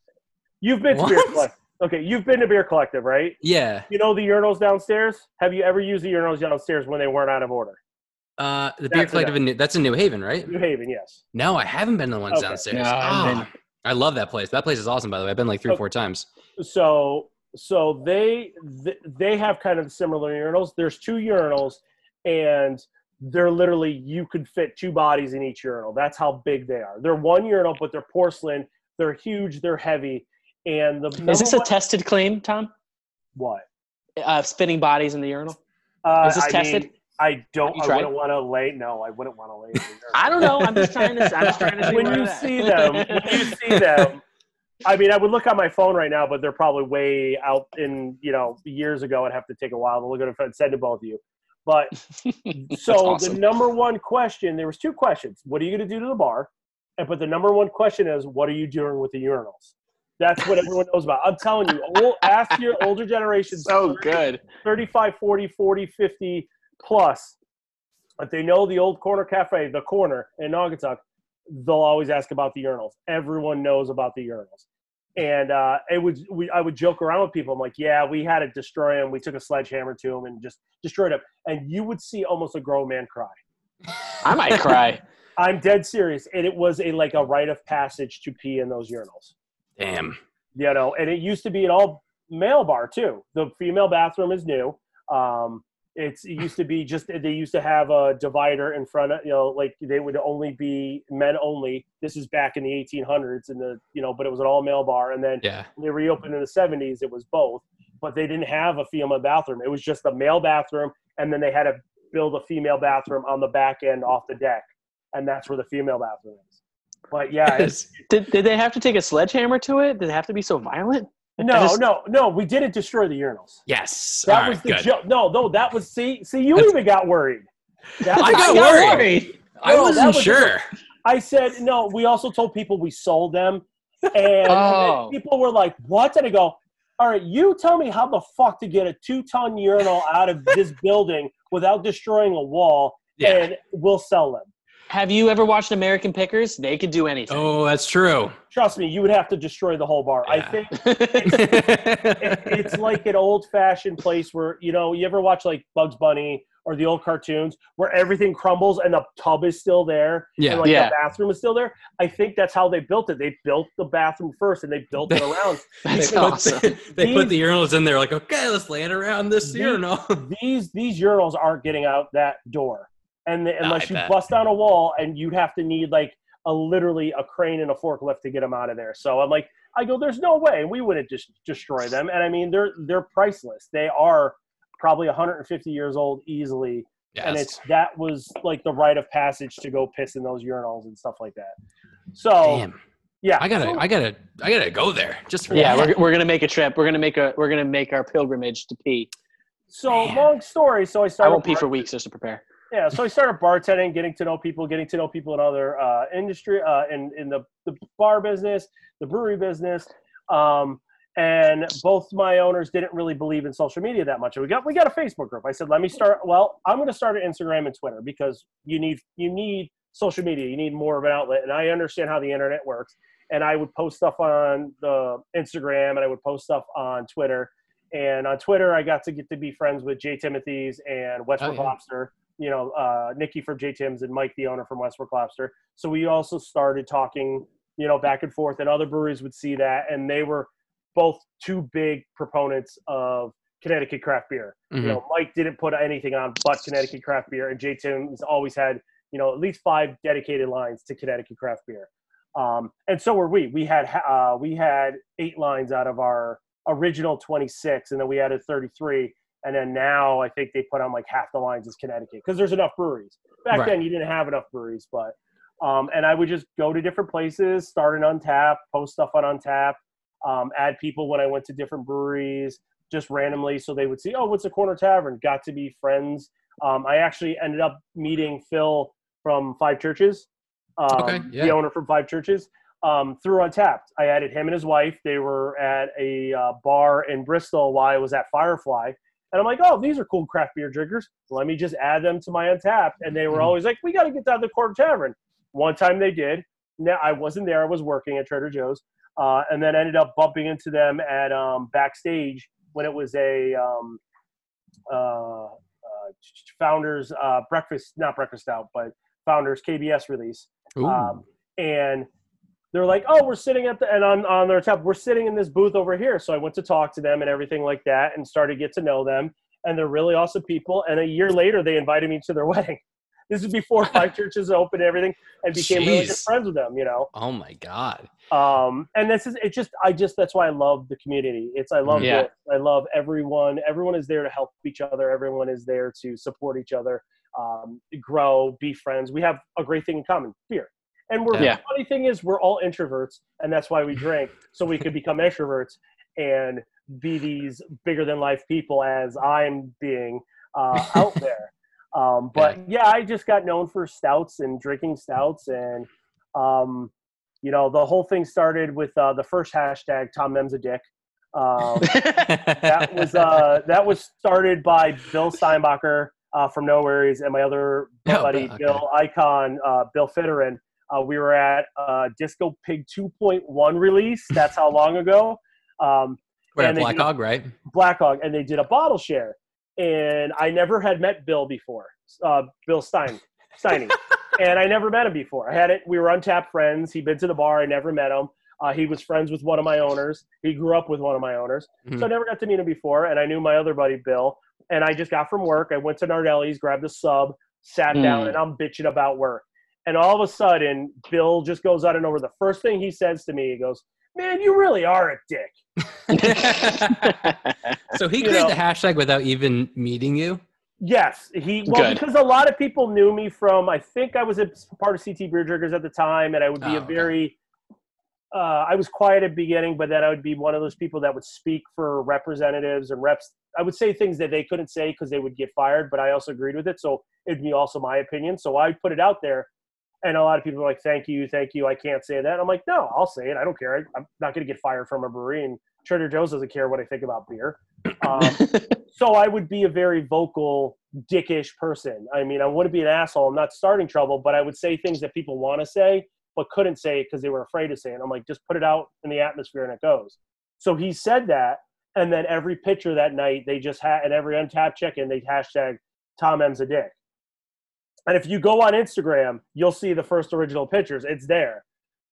You've been to beer. Okay, you've been to beer collective, right? Yeah. You know the urinals downstairs? Have you ever used the urinals downstairs when they weren't out of order? Uh, the That's beer collective in New, that's in New Haven, right? New Haven, yes. No, I haven't been to the ones Okay. downstairs. No, I haven't Ah, I love that place. That place is awesome, by the way. I've been like three or four times. So so they they have kind of similar urinals. There's two urinals, and they're literally you could fit two bodies in each urinal. That's how big they are. They're one urinal, but they're porcelain. They're huge. They're heavy. And the Is this a one- tested claim, Tom? what? Uh, spinning bodies in the urinal? Uh, Is this I tested? Mean, I don't. I wouldn't want to lay. No, I wouldn't want to lay. in the urinal. I don't know. I'm just trying to. I'm just trying to when you that- see them, when you see them, I mean, I would look on my phone right now, but they're probably way out in you know years ago. I'd have to take a while to look at it and send to both of you. But so awesome. the number one question, there was two questions. What are you going to do to the bar? And but the number one question is, what are you doing with the urinals? That's what everyone knows about. I'm telling you, old, ask your older generations. so good. 35, 40, 40, 50 plus. If they know the old corner cafe, the corner in Naugatuck, they'll always ask about the urinals. Everyone knows about the urinals. And uh, it was we, I would joke around with people. I'm like, yeah, we had to destroy them. We took a sledgehammer to them and just destroyed them. And you would see almost a grown man cry. I might cry. I'm dead serious. And it was a like a rite of passage to pee in those urinals. Damn. you know, and it used to be an all male bar too. The female bathroom is new. Um, it's it used to be just they used to have a divider in front of you know like they would only be men only. This is back in the 1800s and the you know, but it was an all male bar, and then Yeah. they reopened in the 70s. It was both, but they didn't have a female bathroom. It was just a male bathroom, and then they had to build a female bathroom on the back end off the deck, and that's where the female bathroom is. But yeah, it's, Did, did they have to take a sledgehammer to it? Did it have to be so violent? no, just- no, no. We didn't destroy the urinals. yes. That All was right, the joke. No, no, that was see, see, you even got worried. That I was- got worried. I No, that wasn't was just sure. I said no. We also told people we sold them, and Oh. people were like, "What?" And I go, "All right, you tell me how the fuck to get a two-ton urinal out of this building without destroying a wall, Yeah. and we'll sell them." Have you ever watched American Pickers? They could do anything. Oh, that's true. Trust me, you would have to destroy the whole bar. I Yeah. think it, it's like an old fashioned place where you know you ever watch like Bugs Bunny or the old cartoons where everything crumbles and the tub is still there yeah. and like Yeah. the bathroom is still there. I think that's how they built it. They built the bathroom first and they built it around. That's they put, awesome. they put the urinals in there, like, okay, let's land around this The- urinal. These these urinals aren't getting out that door, and the, I unless you bet. bust down a wall and you'd have to need like a literally a crane and a forklift to get them out of there. So I'm like, I go, there's no way, and we wouldn't just destroy them. And I mean, they're they're priceless. They are probably 150 years old easily, and it's that was like the rite of passage to go piss in those urinals and stuff like that. So Damn. yeah, I gotta, I gotta, I gotta go there just for yeah, that. we're, we're gonna make a trip. We're gonna make a we're gonna make our pilgrimage to pee. so Man. long story. So I I won't pee for weeks just to prepare. Yeah so i started bartending getting to know people getting to know people in other uh, industry uh, in, in the, the bar business the brewery business um, and both my owners didn't really believe in social media that much. We got we got a facebook group. I said let me start well i'm going to start an instagram and twitter because you need you need social media. You need more of an outlet. And i understand how the internet works. And i would post stuff on the instagram and i would post stuff on twitter. And on twitter i got to get to be friends with jay timothy's and westbrook Oh, yeah. lobster you know, uh, Nikki from J Tim's and Mike, the owner from Westbrook Lobster. So we also started talking, you know, back and forth, and other breweries would see that, and they were both two big proponents of Connecticut craft beer. Mhm. You know, Mike didn't put anything on but Connecticut craft beer, and J Tim's always had, you know, at least five dedicated lines to Connecticut craft beer. Um, and so were we. We had uh, we had eight lines out of our original 26, and then we added 33. And then now I think they put on like half the lines as Connecticut because there's enough breweries. Back Right. then you didn't have enough breweries, but um, and I would just go to different places, start an Untappd, post stuff on Untappd, um, add people when I went to different breweries, just randomly, so they would see, oh, what's a Corner Tavern? Got to be friends. Um, I actually ended up meeting Phil from Five Churches, um, Okay, yeah. the owner from Five Churches, um, through Untappd. I added him and his wife. They were at a uh, bar in Bristol while I was at Firefly. And I'm like, oh, these are cool craft beer drinkers. Let me just add them to my Untappd. And they were Mhm. always like, we got to get down to the Corner Tavern. One time they did. Now I wasn't there. I was working at Trader Joe's, uh, and then ended up bumping into them at um, backstage when it was a um, uh, uh, founders uh, breakfast, not breakfast out, but founders KBS release. Um, and they're like, "Oh, we're sitting at the and on on their top, we're sitting in this booth over here." So I went to talk to them and everything like that, and started to get to know them. And they're really awesome people. And a year later, they invited me to their wedding. This is before Five Churches opened and everything, and became really good friends with them. You know, oh my god. um, and this is it. Just I just that's why I love the community. It's I love Yeah. it. I love everyone. Everyone is there to help each other. Everyone is there to support each other, um, grow, be friends. We have a great thing in common: beer. And we're Yeah. the funny thing is we're all introverts, and that's why we drink so we could become extroverts and be these bigger than life people as I'm being uh, out there. Um, but yeah, I just got known for stouts and drinking stouts, and um, you know the whole thing started with uh, the first hashtag Tom M's a dick. Um, that was uh, that was started by Bill Steinbacher uh, from No Worries and my other Oh, buddy okay. Bill Icon, uh, Bill Fitterin. Uh, we were at uh, Disco Pig 2.1 release. That's how long ago. Um, We're at and Black Hog, right? Black Hog, and they did a bottle share. And I never had met Bill before, uh, Bill Stein, Steiny, and I never met him before. I had it. We were Untappd friends. He'd been to the bar. I never met him. Uh, he was friends with one of my owners. He grew up with one of my owners, so I never got to meet him before. And I knew my other buddy Bill. And I just got from work. I went to Nardelli's, grabbed a sub, sat down, Mm. and I'm bitching about work. And all of a sudden, Bill just goes out and over. The first thing he says to me, he goes, "Man, you really are a dick." so he You created know- the hashtag without even meeting you. Yes, he well Good. because a lot of people knew me from. I think I was a part of CT Beer Drinkers at the time, and I would be Oh, a okay. very. Uh, I was quiet at the beginning, but then I would be one of those people that would speak for representatives and reps. I would say things that they couldn't say because they would get fired, but I also agreed with it, so it'd be also my opinion. So I put it out there, and a lot of people are like, "Thank you, thank you." I can't say that. I'm like, "No, I'll say it. I don't care. I, I'm not going to get fired from a brewery, and Trader Joe's doesn't care what I think about beer." Um, so I would be a very vocal, dickish person. I mean, I wouldn't be an asshole. I'm not starting trouble, but I would say things that people want to say but couldn't say because they were afraid to say it. I'm like, just put it out in the atmosphere and it goes. So he said that, and then every picture that night they just had, and every Untappd check-in they hashtag Tom M's a dick. And if you go on Instagram, you'll see the first original pictures. It's there.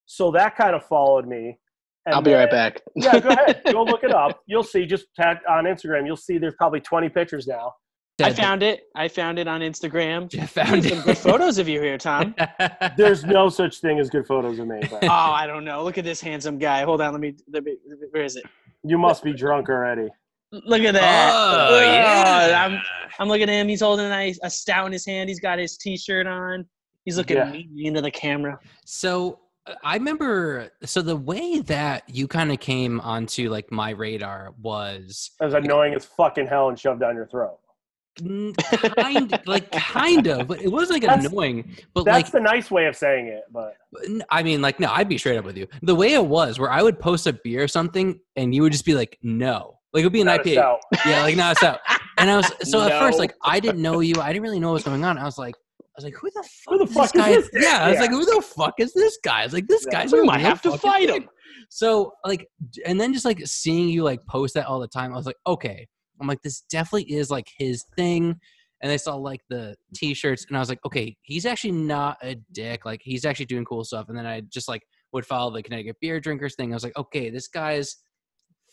So that kind of followed me. And I'll be right back. yeah, go ahead. Go look it up. You'll see. Just tag on Instagram. You'll see. There's probably 20 pictures now. I found it. I found it on Instagram. Jeff found Some it. good photos of you here, Tom. There's no such thing as good photos of me. But Oh, I don't know. Look at this handsome guy. Hold on. Let me. Let me where is it? you must be drunk already. Look at that. Oh, Oh, yeah. I'm, I'm looking at him. He's holding a, nice, a stout in his hand. He's got his T-shirt on. He's looking Yeah. mean into the camera. So uh, I remember. So the way that you kind of came onto like my radar was As annoying as fucking hell and shoved down your throat. kind, like kind of, but it was like That's- annoying. But That's like, the nice way of saying it. But i mean, like, no, I'd be straight up with you. The way it was, where I would post a beer or something, and you would just be like, no, like it'd be an not IPA, yeah, like not a stout. And I was so at first like I didn't know you. I didn't really know what was going on. I was like, I was like, who the fuck? Who the is fuck this is guy? this dick? Yeah, I was Yeah. like, who the fuck is this guy? I was like, this Yeah. guy's might have to fight him. So like, and then just like seeing you like post that all the time, I was like, okay. I'm like, this definitely is like his thing. And I saw like the t-shirts, and I was like, okay, he's actually not a dick. Like he's actually doing cool stuff. And then I just like would follow the Connecticut beer drinkers thing. I was like, okay, this guy's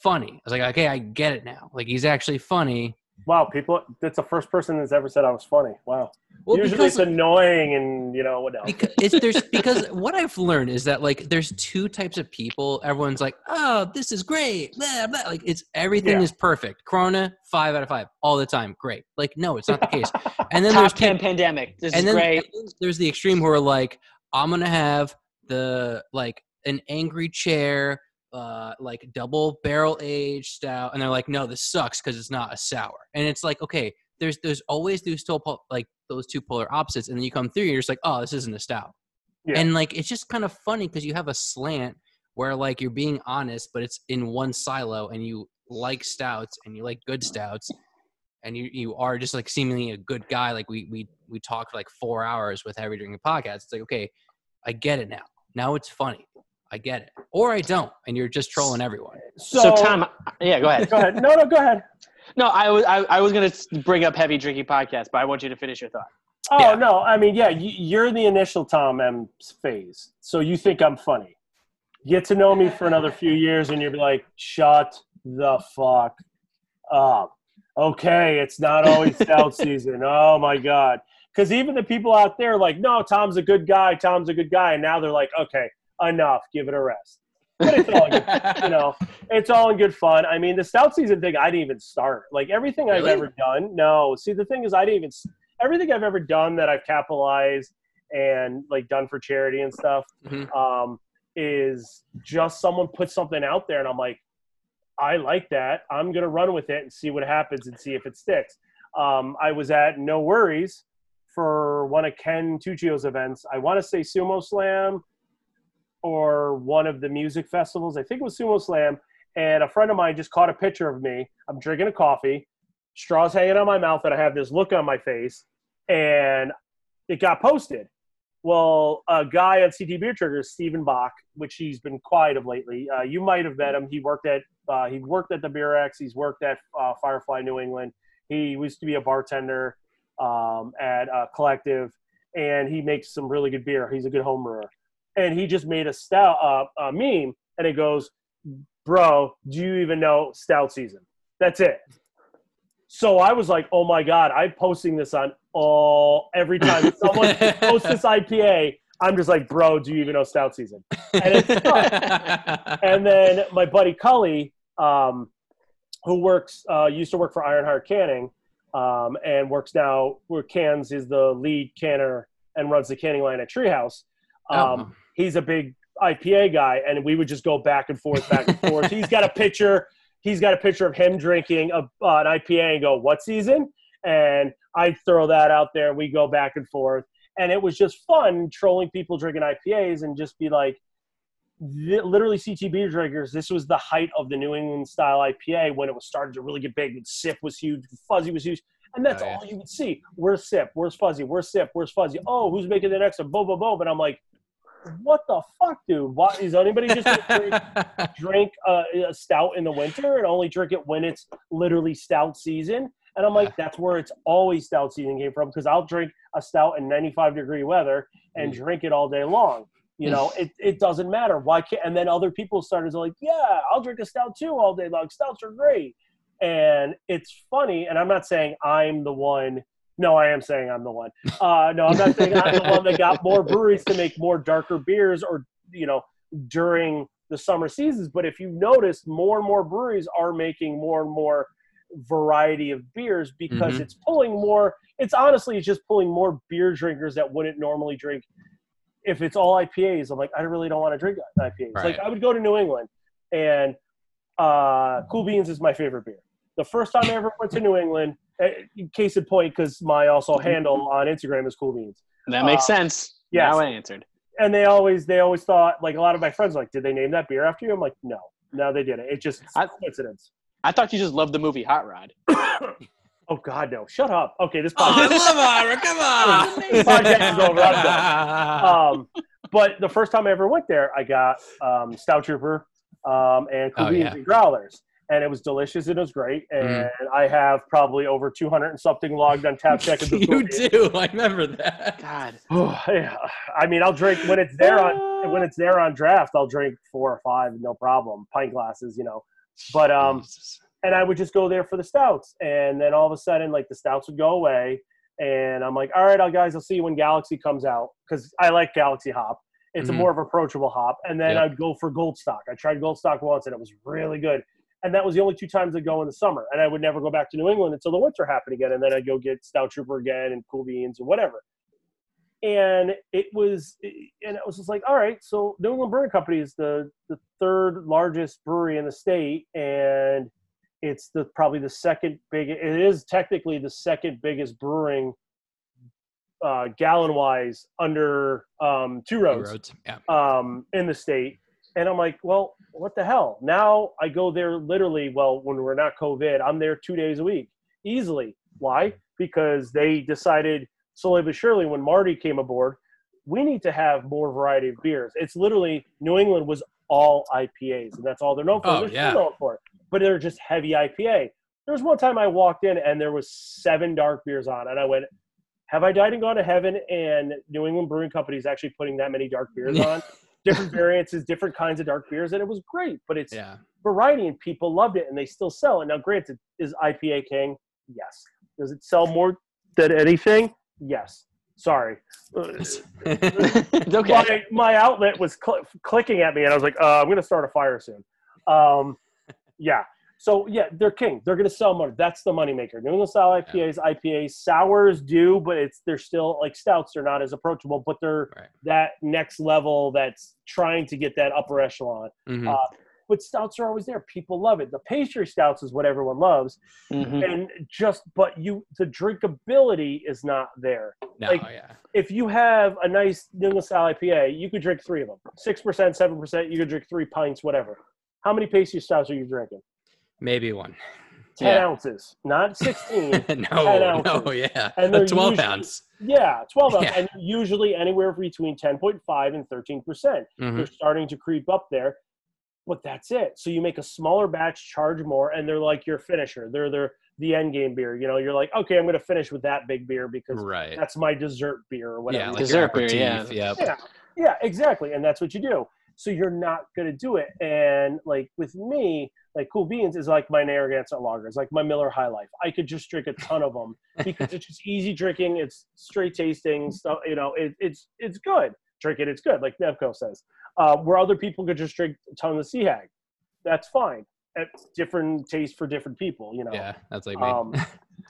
funny. I was like, okay, I get it now. Like he's actually funny. Wow, people. That's the first person that's ever said I was funny. Wow. Well, Usually because- it's annoying and you know what else. because it's there's because what I've learned is that like there's two types of people. Everyone's like, oh, this is great. Blah, blah. Like it's everything Yeah. is perfect. Corona, five out of five all the time. Great. Like no, it's not the case. And then Top there's ten pandemic. This and is then great. and then there's the extreme who are like, I'm gonna have the like an angry chair, uh, like double barrel aged stout, and they're like, no, this sucks because it's not a sour. And it's like, okay, there's there's always those two like those two polar opposites, and then you come through, and you're just like, oh, this isn't a stout. Yeah. And like it's just kind of funny because you have a slant where like you're being honest, but it's in one silo, and you like stouts and you like good stouts, and you you are just like seemingly a good guy. Like we we we talked for like four hours with Heavy Drinking Podcast. It's like okay, I get it now. Now it's funny. I get it, or I don't, and you're just trolling everyone. So, Tom, yeah, go ahead. go ahead. No, no, go ahead. No, I was I, I was gonna bring up heavy drinking podcast, but I want you to finish your thought. Oh Yeah. no, I mean, yeah, you, you're the initial Tom M phase, so you think I'm funny. Get to know me for another few years, and you'll be like, "Shut the fuck up." Okay, it's not always stout season. Oh my god, because even the people out there are like, "No, Tom's a good guy. Tom's a good guy," and now they're like, "Okay, enough. Give it a rest." But it's all good, you know. It's all in good fun. I mean, the stout season thing, I didn't even start. Like everything I've ever done. No, see, the thing is, I didn't even. Everything I've ever done that I've capitalized and like done for charity and stuff Mhm. um, is just someone put something out there, and I'm like, I like that. I'm gonna run with it and see what happens and see if it sticks. Um, I was at No Worries for one of Ken Tuccio's events. I want to say Sumo Slam or one of the music festivals. I think it was Sumo Slam. And a friend of mine just caught a picture of me. I'm drinking a coffee, straws hanging on my mouth, and I have this look on my face. And it got posted. Well, a guy on CT Beer Triggers, Stephen Bach, which he's been quiet of lately. Uh, you might have met him. He worked at uh, he worked at the Beer X. He's worked at uh, Firefly New England. He used to be a bartender um, at uh, Collective, and he makes some really good beer. He's a good home brewer, and he just made a stout uh, a meme, and it goes, "Bro, do you even know stout season?" That's it. So I was like, "Oh my god!" I'm posting this on all every time someone posts this IPA. I'm just like, "Bro, do you even know stout season?" And it's and then my buddy Cully, um, who works uh, used to work for Ironheart Canning, um, and works now where Cans is the lead canner and runs the canning line at Treehouse. Um, Oh. He's a big IPA guy, and we would just go back and forth, back and forth. he's got a picture. He's got a picture of him drinking a, uh, an IPA and go, "What season?" And I'd throw that out there. We go back and forth, and it was just fun trolling people drinking IPAs and just be like, literally CT beer drinkers. This was the height of the New England style IPA when it was starting to really get big. And Sip was huge, Fuzzy was huge, and that's Oh, yeah. all you would see. Where's Sip? Where's Fuzzy? Where's Sip? Where's Fuzzy? Oh, who's making the next one? Bo bo bo. But I'm like, what the fuck, dude? Why is anybody just drink, drink a, a stout in the winter and only drink it when it's literally stout season? And I'm like, that's where it's always stout season came from because I'll drink a stout in 95 degree weather and Mm. drink it all day long. You know, it, it doesn't matter. Why can't? And then other people started like, yeah, I'll drink a stout too all day long. Stouts are great. And it's funny. And I'm not saying I'm the one. No, I am saying I'm the one. Uh, no, I'm not saying I'm the one that got more breweries to make more darker beers or, you know, during the summer seasons. But if you notice, more and more breweries are making more and more variety of beers because Mhm. it's pulling more. It's honestly, it's just pulling more beer drinkers that wouldn't normally drink. If it's all IPAs, I'm like, I really don't want to drink IPAs. Like I would go to New England, and uh, Cool Beans is my favorite beer. The first time I ever went to New England, case in point, because my also handle on Instagram is Cool Beans That makes Uh, sense. Yeah, I answered. and they always they always thought like a lot of my friends like did they name that beer after you i'm like no no they didn't it just I- coincidence I thought you just loved the movie Hot Rod. oh god no shut up okay this Oh, I podcast, love Ira. Come on. Podcast is over. I'm um but the first time i ever went there i got um stout trooper um and Oh, Cool Beans yeah. and growlers and it was delicious and it was great and Mhm. i have probably over 200 and something logged on tap check the Cool you Beans. do. I remember that. God. Yeah, I mean, I'll drink when it's there on when it's there on draft. I'll drink four or five, no problem. Pint glasses, you know. But um, Jesus. and I would just go there for the stouts, and then all of a sudden, like the stouts would go away, And I'm like, all right, I'll guys, I'll see you when Galaxy comes out because I like Galaxy hop. It's Mhm. a more of approachable hop. And then Yep. I'd go for Gold Stock. I tried Gold Stock once and it was really good. And that was the only two times I'd go in the summer. And I would never go back to New England until the winter happened again. And then I'd go get Stout Trooper again and Cool Beans or whatever. And it was, and it was just like, all right, so New England Brewing Company is the, the third largest brewery in the state. And it's the probably the second big, it is technically the second biggest brewing uh, gallon wise under um, two Two roads roads. Yeah. um, in the state. And I'm like, well, what the hell? Now I go there literally, well, when we're not COVID, I'm there two days a week easily. Why? Because they decided slowly but surely when Marty came aboard, we need to have more variety of beers. It's literally New England was all IPAs, and that's all they're known for. Oh, they're still yeah. known for it, but they're just heavy IPA. There was one time I walked in and there was seven dark beers on, and I went, "Have I died and gone to heaven?" And New England Brewing Company is actually putting that many dark beers on, different variances, different kinds of dark beers, and it was great. But it's Yeah. variety, and people loved it, and they still sell it. Now, granted, is IPA king? Yes. Does it sell more than anything? Yes. Sorry. Okay. my, my outlet was cl- clicking at me, and I was like, uh, I'm going to start a fire soon. Um, yeah. So, yeah, they're king. They're going to sell more. That's the moneymaker. New England style IPAs, IPAs, sours do, but it's they're still like stouts. They're not as approachable, but they're Right. that next level that's trying to get that upper echelon. Mhm. Uh, but stouts are always there. People love it. The pastry stouts is what everyone loves, Mhm. and just but you the drinkability is not there. no. like- yeah. If you have a nice New England style IPA, you could drink three of them, six percent, seven percent. You could drink three pints, whatever. How many pastry stouts are you drinking? Maybe one. Ten Yeah. ounces, not sixteen. no. 10 No. ounces. Yeah. And they're Twelve usually- ounce. yeah, twelve ounce, Yeah. and usually anywhere between ten point five and thirteen percent. Mhm. they're starting to creep up there but that's it so you make a smaller batch charge more and they're like your finisher they're they're the end game beer you know you're like okay i'm going to finish with that big beer because Right. that's my dessert beer or whatever Yeah. Like Dessert beer, yeah. Yep. yeah yeah exactly and that's what you do so you're not going to do it and like with me like cool beans is like my narragansett lager. It's like my miller high life. I could just drink a ton of them because it's just easy drinking. It's straight tasting stuff you know it, it's it's good. Drink it it's good like nevco says. Uh, where other people could just drink a ton of sea hag. That's fine. It's different taste for different people you know? Yeah. That's like me. um,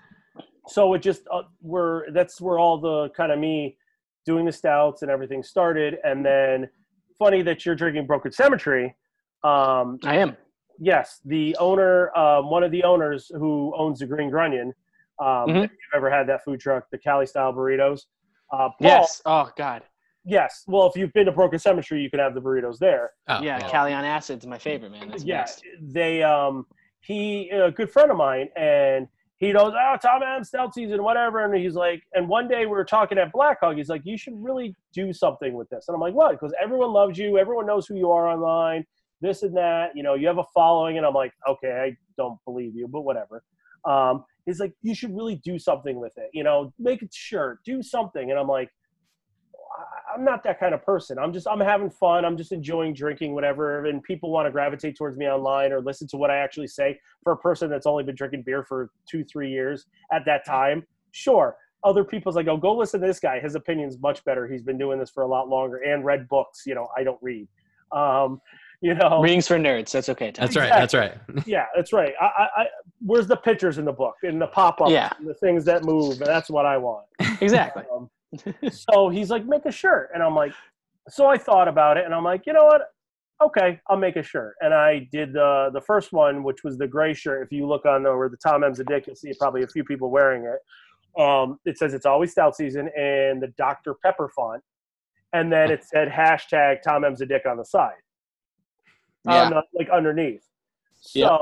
so it just uh, we're that's where all the kind of me doing the stouts and everything started. And then funny that you're drinking Broken Symmetry um, I am. Yes the owner um, one of the owners who owns the green grunion um, Mhm. if you've ever had that food truck the cali style burritos uh, Paul, Yes. Oh God. yes well if you've been to Broken Symmetry you can have the burritos there Oh, yeah, well, Cali on acid's my favorite, man. That's yeah, best. they um he a good friend of mine and he goes, Oh, Tom Adams stout season, whatever. And he's like, and one day we were talking at Black Hog, he's like, You should really do something with this. And I'm like, What? Because everyone loves you, everyone knows who you are online, this and that, you know, you have a following, and I'm like, Okay, I don't believe you, but whatever. Um, he's like, You should really do something with it, you know, make a shirt, do something. And I'm like, I'm not that kind of person. I'm just I'm having fun. I'm just enjoying drinking whatever, and people want to gravitate towards me online or listen to what I actually say. For a person that's only been drinking beer for two three years at that time, sure. Other people's like, oh, go listen to this guy. His opinion's much better. He's been doing this for a lot longer and read books. You know, I don't read. Um, you know, Readings for nerds. That's okay. Tom. That's right. That's right. yeah, that's right. I, I, I, where's the pictures in the book and the pop ups, Yeah. and the things that move? And that's what I want. Exactly. Um, so he's like, make a shirt. And I'm like, so I thought about it and I'm like, you know what? Okay, I'll make a shirt. And I did the the first one, which was the gray shirt. If you look on the, where the Tom M's a dick, you'll see probably a few people wearing it. Um, it says it's always stout season and the Dr. Pepper font. And then it said hashtag Tom M's a dick on the side. On the, like underneath. So Yeah.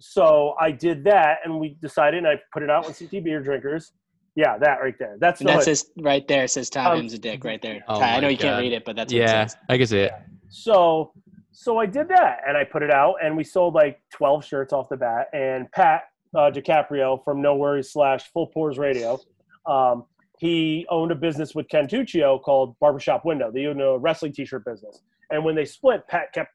so I did that and we decided and I put it out with CT beer drinkers. Yeah, that right there. That's And the that hood. says right there. Says Tom Um, M's a dick right there. Oh Ty, I know you can't read it, but that's what Yeah, it says. I can see it. So so I did that and I put it out and we sold like 12 shirts off the bat. And Pat uh, DiCaprio from No Worries slash Full Pores Radio, um, he owned a business with Ken Tuccio called Barbershop Window. They owned a wrestling t-shirt business. And when they split, Pat kept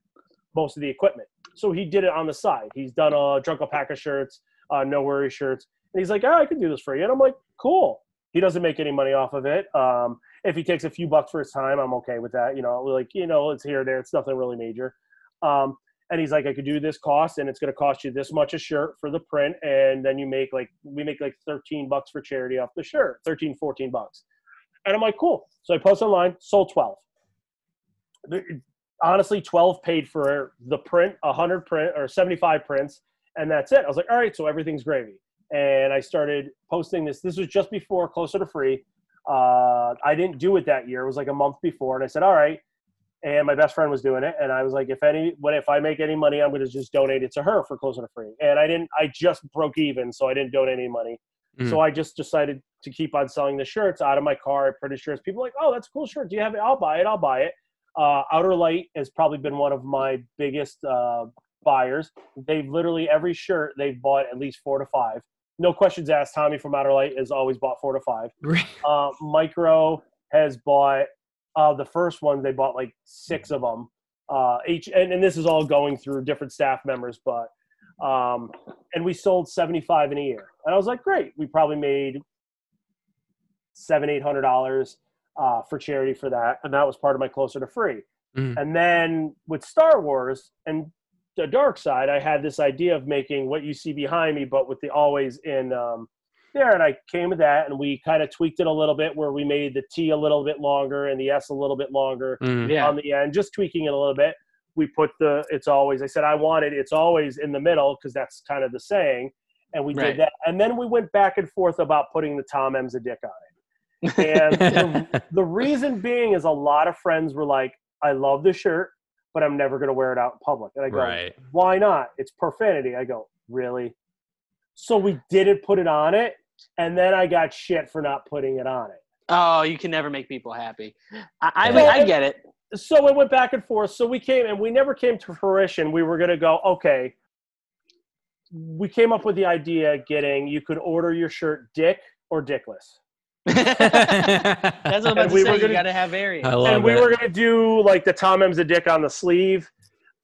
most of the equipment. So he did it on the side. He's done a Drunk Alpaca shirts, uh, No worry shirts. And he's like, oh, I can do this for you. And I'm like, cool. He doesn't make any money off of it. Um, if he takes a few bucks for his time, I'm okay with that. You know, like you know, it's here there. It's nothing really major. Um, and he's like, I could do this cost, and it's going to cost you this much a shirt for the print, and then you make like we make like 13 bucks for charity off the shirt, 13, 14 bucks. And I'm like, cool. So I post online, sold 12. Honestly, 12 paid for the print, 100 print or 75 prints, and that's it. I was like, all right, so everything's gravy. And I started posting this. This was just before Closer to Free. Uh, I didn't do it that year. It was like a month before, and I said, all right. And my best friend was doing it, and I was like, if any, what if I make any money, I'm going to just donate it to her for Closer to Free. And I didn't. I just broke even, so I didn't donate any money. Mm. So I just decided to keep on selling the shirts out of my car at Pretty Shirts. People like, oh, that's a cool shirt. Do you have it? I'll buy it. I'll buy it. Uh, Outer Light has probably been one of my biggest uh, buyers. They've literally every shirt they've bought at least four to five. No questions asked. Tommy from Outer Light has always bought four to five. uh, Mikro has bought uh, the first ones. They bought like six of them. Uh, each and, and this is all going through different staff members, but um, and we sold 75 in a year. And I was like, great. We probably made seven, eight hundred dollars uh, for charity for that, and that was part of my closer to free. Mm. And then with Star Wars and the dark side, I had this idea of making what you see behind me, but with the always in um, there. And I came with that, and we kind of tweaked it a little bit, where we made the T a little bit longer and the S a little bit longer mm. yeah. on the end, just tweaking it a little bit we put the it's always i said i wanted it's always in the middle because that's kind of the saying and we right. did that and then we went back and forth about putting the tom m's a dick on it and the, the, reason being is a lot of friends were like i love the shirt but i'm never going to wear it out in public and i go right. why not it's profanity i go really so we didn't put it on it and then i got shit for not putting it on it Oh, you can never make people happy. I, I, mean, I get it so it went back and forth. So we came and we never came to fruition. We were going to go, okay. We came up with the idea getting you could order your shirt dick or dickless. That's what I'm about we to say. Gonna, you got to have variants. And we were going to do like the Tom M's a dick on the sleeve.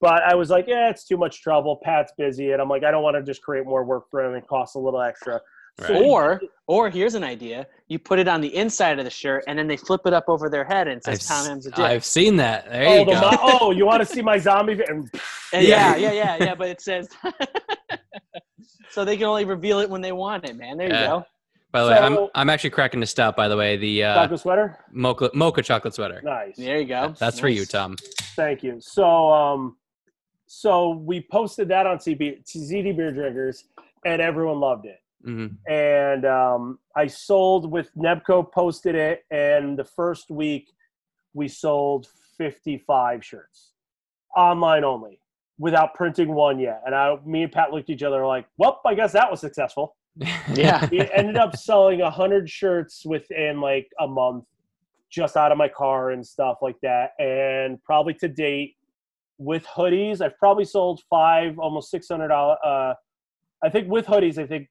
But I was like, yeah, it's too much trouble. Pat's busy. And I'm like, I don't want to just create more work for him and cost a little extra. Right. Or, or here's an idea: you put it on the inside of the shirt, and then they flip it up over their head, and it says I've, "Tom M's a dick." I've seen that. There oh, you go. My, oh, you want to see my zombie? And, yeah, yeah, yeah, yeah. But it says, so they can only reveal it when they want it, man. There you go. By the so, way, I'm I'm actually cracking this stout. By the way, the uh, chocolate sweater, mocha mocha chocolate sweater. Nice. There you go. That's nice. for you, Tom. Thank you. So um, so we posted that on CB, ZD Beer Drinkers, and everyone loved it. Mm-hmm. And um, I sold with Nebco posted it, and the first week we sold 55 shirts online only without printing one yet. And I, me and Pat looked at each other like, well, I guess that was successful. Yeah. we ended up selling 100 shirts within like a month just out of my car and stuff like that. And probably to date, with hoodies, I've probably sold five, almost $600. Uh, I think with hoodies, I think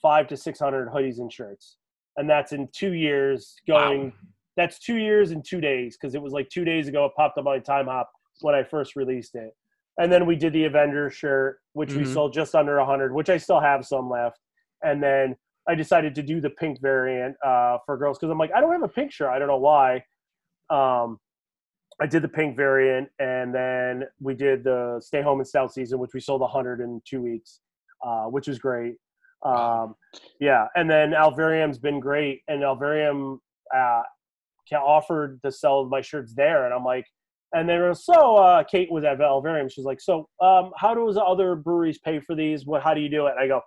five to six hundred hoodies and shirts, and that's in two years. Going, wow. that's two years and two days because it was like two days ago. It popped up on Timehop when I first released it, and then we did the Avengers shirt, which mm-hmm. we sold just under a hundred, which I still have some left, and then I decided to do the pink variant uh, for girls because I'm like I don't have a pink shirt. I don't know why. Um, I did the pink variant, and then we did the stay home and stout season, which we sold 100 in two weeks, uh, which was great. Um, yeah, and then Alvarium's been great, and Alvarium uh, offered to sell my shirts there, and I'm like, and they were so uh, Kate was at Alvarium. She's like, so um, how does other breweries pay for these? What? How do you do it? And I go,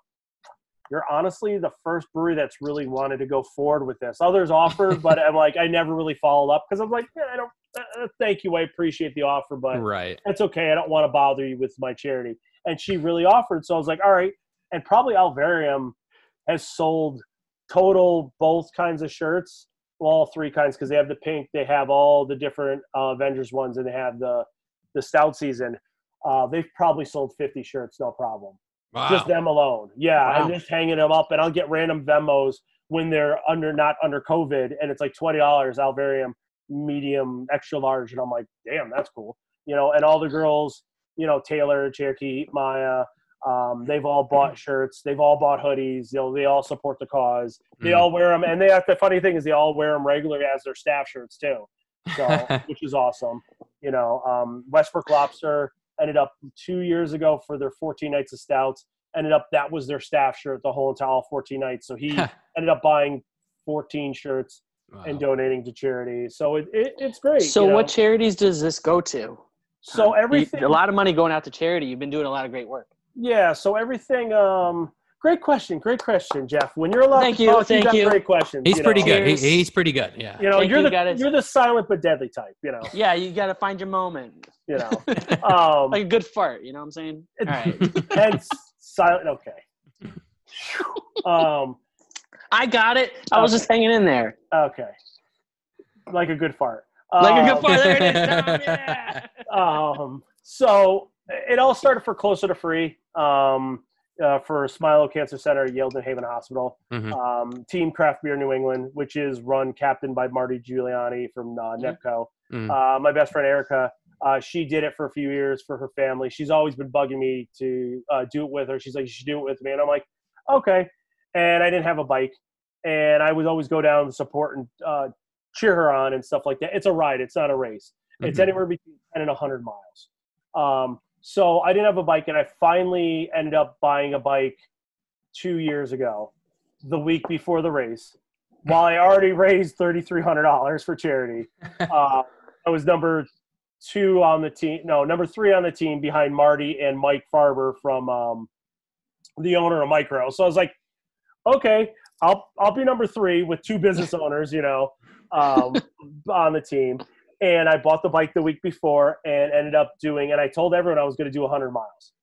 you're honestly the first brewery that's really wanted to go forward with this. Others offered, but I'm like, I never really followed up because I'm like, yeah, I don't. Uh, uh, thank you, I appreciate the offer, but right, that's okay. I don't want to bother you with my charity. And she really offered, so I was like, all right and probably Alvarium has sold total both kinds of shirts, well, all three kinds because they have the pink, they have all the different uh, Avengers ones, and they have the the stout season. Uh, they've probably sold 50 shirts, no problem. Wow. Just them alone. Yeah, wow. I'm just hanging them up, and I'll get random Venmos when they're under not under COVID, and it's like twenty dollars Alvarium medium extra large, and I'm like, damn, that's cool. You know, and all the girls, you know, Taylor, Cherokee, Maya, Um, they've all bought shirts. They've all bought hoodies. They'll, they all support the cause. They Mm. all wear them, and they have the funny thing is they all wear them regularly as their staff shirts too. So, which is awesome. You know, um, Westbrook Lobster ended up two years ago for their 14 nights of stouts. Ended up that was their staff shirt the whole entire 14 nights. So he ended up buying 14 shirts Wow. and donating to charity. So it, it it's great. So you know? what charities does this go to? So You- everything. a lot of money going out to charity. You've been doing a lot of great work. Yeah. So everything. Um. Great question. Great question, Jeff. When you're allowed Thank to you, talk, thank got you. great questions. He's you pretty know? good. He, he's pretty good. Yeah. You know, Thank you're you, the gotta- you're the silent but deadly type. You know. Yeah, you got to find your moment, You know. Um. like a good fart. You know what I'm saying? All right, hence silent. Okay. Um. I got it. I was just hanging in there, Okay. Like a good fart. like a Um, good fart. There it is. Tom, yeah. um, so it all started for Closer to Free um, uh, for Smilow Cancer Center, Yale New Haven Hospital. Mhm. Um, Team Craft Beer New England, which is run captain by Marty Giuliani from uh, NEBCO. Mhm. Uh, my best friend Erica, uh, she did it for a few years for her family. She's always been bugging me to uh, do it with her. She's like, you should do it with me. And I'm like, okay. And I didn't have a bike. And I would always go down and support and uh, cheer her on and stuff like that. It's a ride, it's not a race. It's Mhm. anywhere between 10 and 100 miles. Um, so I didn't have a bike, and I finally ended up buying a bike two years ago, the week before the race. While I already raised $3,300 for charity, uh, I was number two on the team. No, number three on the team behind Marty and Mike Farber from um, the owner of Mikro. So I was like, okay, I'll I'll be number three with two business owners, you know, um, on the team. And I bought the bike the week before and ended up doing. And I told everyone I was going to do 100 miles.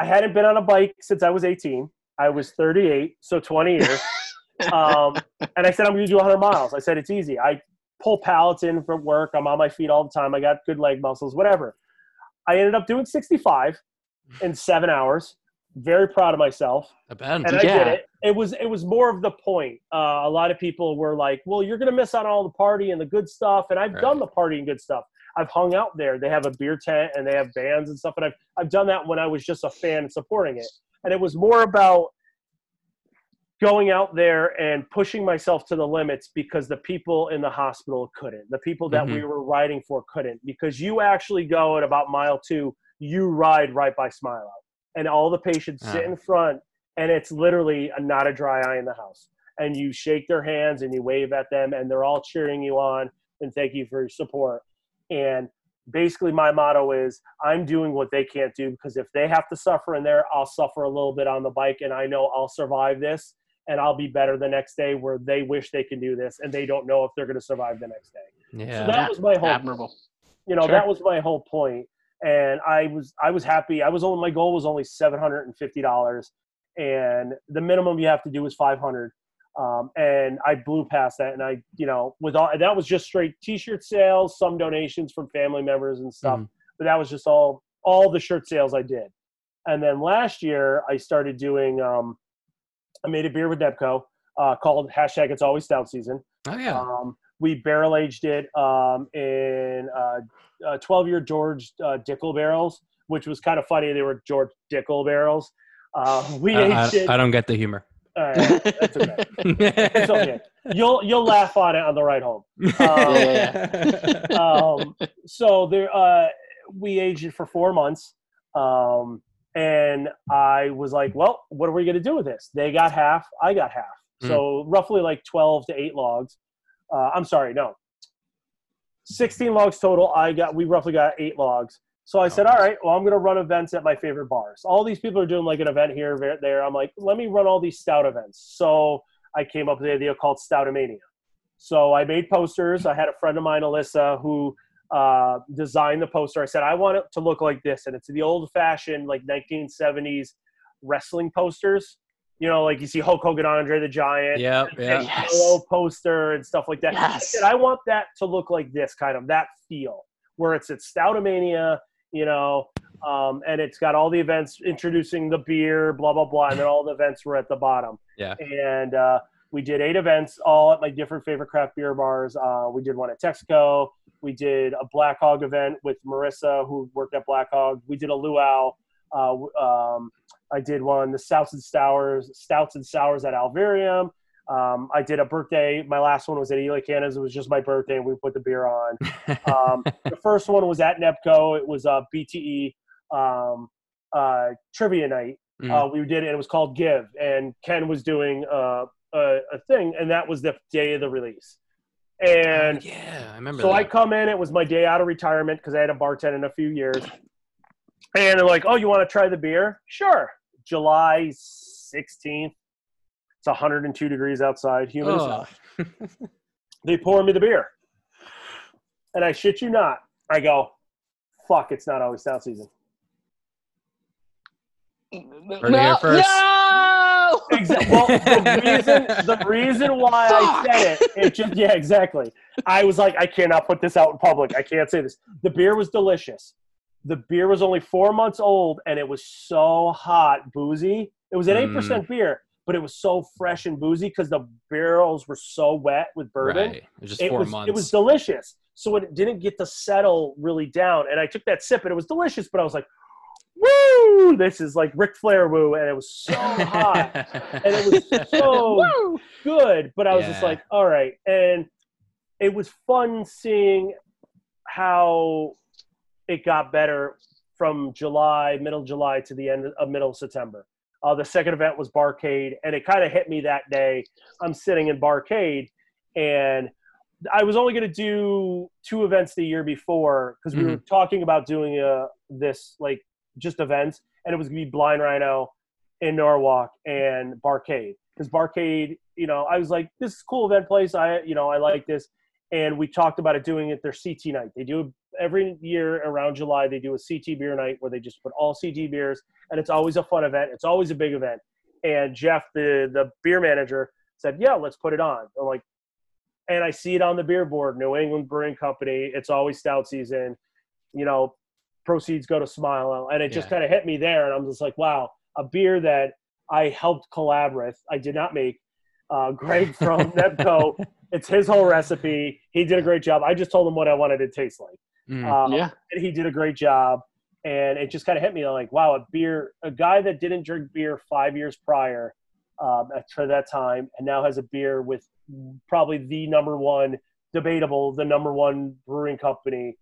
I hadn't been on a bike since I was 18. I was 38, so 20 years. um, and I said I'm going to do 100 miles. I said it's easy. I pull pallets in from work. I'm on my feet all the time. I got good leg muscles, whatever. I ended up doing 65 in seven hours. Very proud of myself I bet. and I Yeah. did it. It was it was more of the point. Uh, a lot of people were like, "Well, you're gonna miss out on all the party and the good stuff." And I've done the party and good stuff. I've hung out there. They have a beer tent and they have bands and stuff. And I've I've done that when I was just a fan and supporting it. And it was more about going out there and pushing myself to the limits because the people in the hospital couldn't. The people that we were riding for couldn't. Because you actually go at about mile two, you ride right by Smile Out. And all the patients sit Ah. in front and it's literally a, not a dry eye in the house. And you shake their hands and you wave at them and they're all cheering you on and thank you for your support. And basically my motto is I'm doing what they can't do because if they have to suffer in there, I'll suffer a little bit on the bike and I know I'll survive this and I'll be better the next day where they wish they can do this and they don't know if they're going to survive the next day. yeah. So that was my whole Admirable. you know Sure. that was my whole point and i was i was happy i was only my goal was only $750 and the minimum you have to do is 500 um, and i blew past that and i you know with all that was just straight t-shirt sales some donations from family members and stuff Mhm. but that was just all all the shirt sales i did and then last year i started doing um, i made a beer with NEBCO uh, called hashtag it's always stout season oh yeah. um, we barrel aged it um, in uh, 12 year George uh, Dickel barrels, which was kind of funny. They were George Dickel barrels. Uh, we I, I- aged it. I don't get the humor. All right, that's okay. It's okay. You'll you'll laugh on it on the ride home. Um, Yeah, um, so there, uh, we aged it for four months, um, and I was like, "Well, what are we going to do with this?" They got half, I got half, so roughly like twelve to eight logs. Uh, I'm sorry, no, sixteen logs total. I got, we roughly got eight logs. So I said, Oh, "All right, well, I'm going to run events at my favorite bars. All these people are doing like an event here, there, there. I'm like, let me run all these stout events." So I came up with the idea called Stoutomania. So I made posters. I had a friend of mine, Alyssa, who uh, designed the poster. I said, I want it to look like this. And it's the old fashioned, like 1970s wrestling posters. You know, like you see Hulk Hogan, Andre the Giant, Yep. and Yeah. Yes. Hello poster and stuff like that. I said, I want that to look like this, kind of that feel, where it's at Stoutomania, you know, um, and it's got all the events introducing the beer, blah, blah, blah. And then all the events were at the bottom Yeah. and uh, we did eight events, all at my different favorite craft beer bars. Uh, we did one at Texaco. We did a Black Hog event with Marissa, who worked at Black Hog. We did a Luau. Uh, um, I did one the stouts and sours, stouts and sours at Alvarium. Um, I did a birthday. My last one was at Eli Cannons. It was just my birthday, and we put the beer on. Um, the first one was at NEBCO. It was a BTE um, uh, trivia night. Mm. Uh, we did it. and It was called Give, and Ken was doing uh, a, a thing, and that was the day of the release. And Oh, yeah, I remember. so I come in. It was my day out of retirement because I had a bartend in a few years. And they're like, "Oh, you want to try the beer? Sure." July sixteenth. It's 102 degrees outside, humid as hell. Oh. They pour me the beer, and I shit you not, I go, "Fuck, it's not always stout season." Heard it here first. No! Exactly. Well, the reason the reason why I said it, it just yeah, exactly. I was like, I cannot put this out in public. I can't say this. The beer was delicious. The beer was only four months old, and it was so hot, boozy. It was an eight mm. percent beer, but it was so fresh and boozy because the barrels were so wet with bourbon. Right. It was just It four was months. it was delicious. So it didn't get to settle really down, and I took that sip, and it was delicious. But I was like, "Woo! This is like Ric Flair woo!" And it was so hot and it was so good. But I was just like, all right. And it was fun seeing how it got better from July, middle July to the end of middle of September. Uh, the second event was Barcade, and it kind of hit me that day. I'm sitting in Barcade, and I was only going to do two events the year before because we were talking about doing a, this like just events, and it was going to be Blind Rhino in Norwalk and Barcade because Barcade, you know, I was like, this is a cool event place. I, you know, I like this, and we talked about it doing it their CT night. They do every year around July. They do a CT beer night where they just put all CT beers, and it's always a fun event. It's always a big event. And Jeff, the the beer manager, said, "Yeah, let's put it on." I'm like, and I see it on the beer board, New England Brewing Company. It's always stout season. You know, proceeds go to Smilow, and it just Yeah. kind of hit me there, and I'm just like, wow, a beer that I helped collab with. I did not make. Uh, Greg from Nebco. It's his whole recipe. He did a great job. I just told him what I wanted it to taste like. Mm. Um, Yeah. he did a great job. And it just kind of hit me like, wow, a beer, a guy that didn't drink beer five years prior um, at- to that time, and now has a beer with probably the number one, debatable, the number one brewing company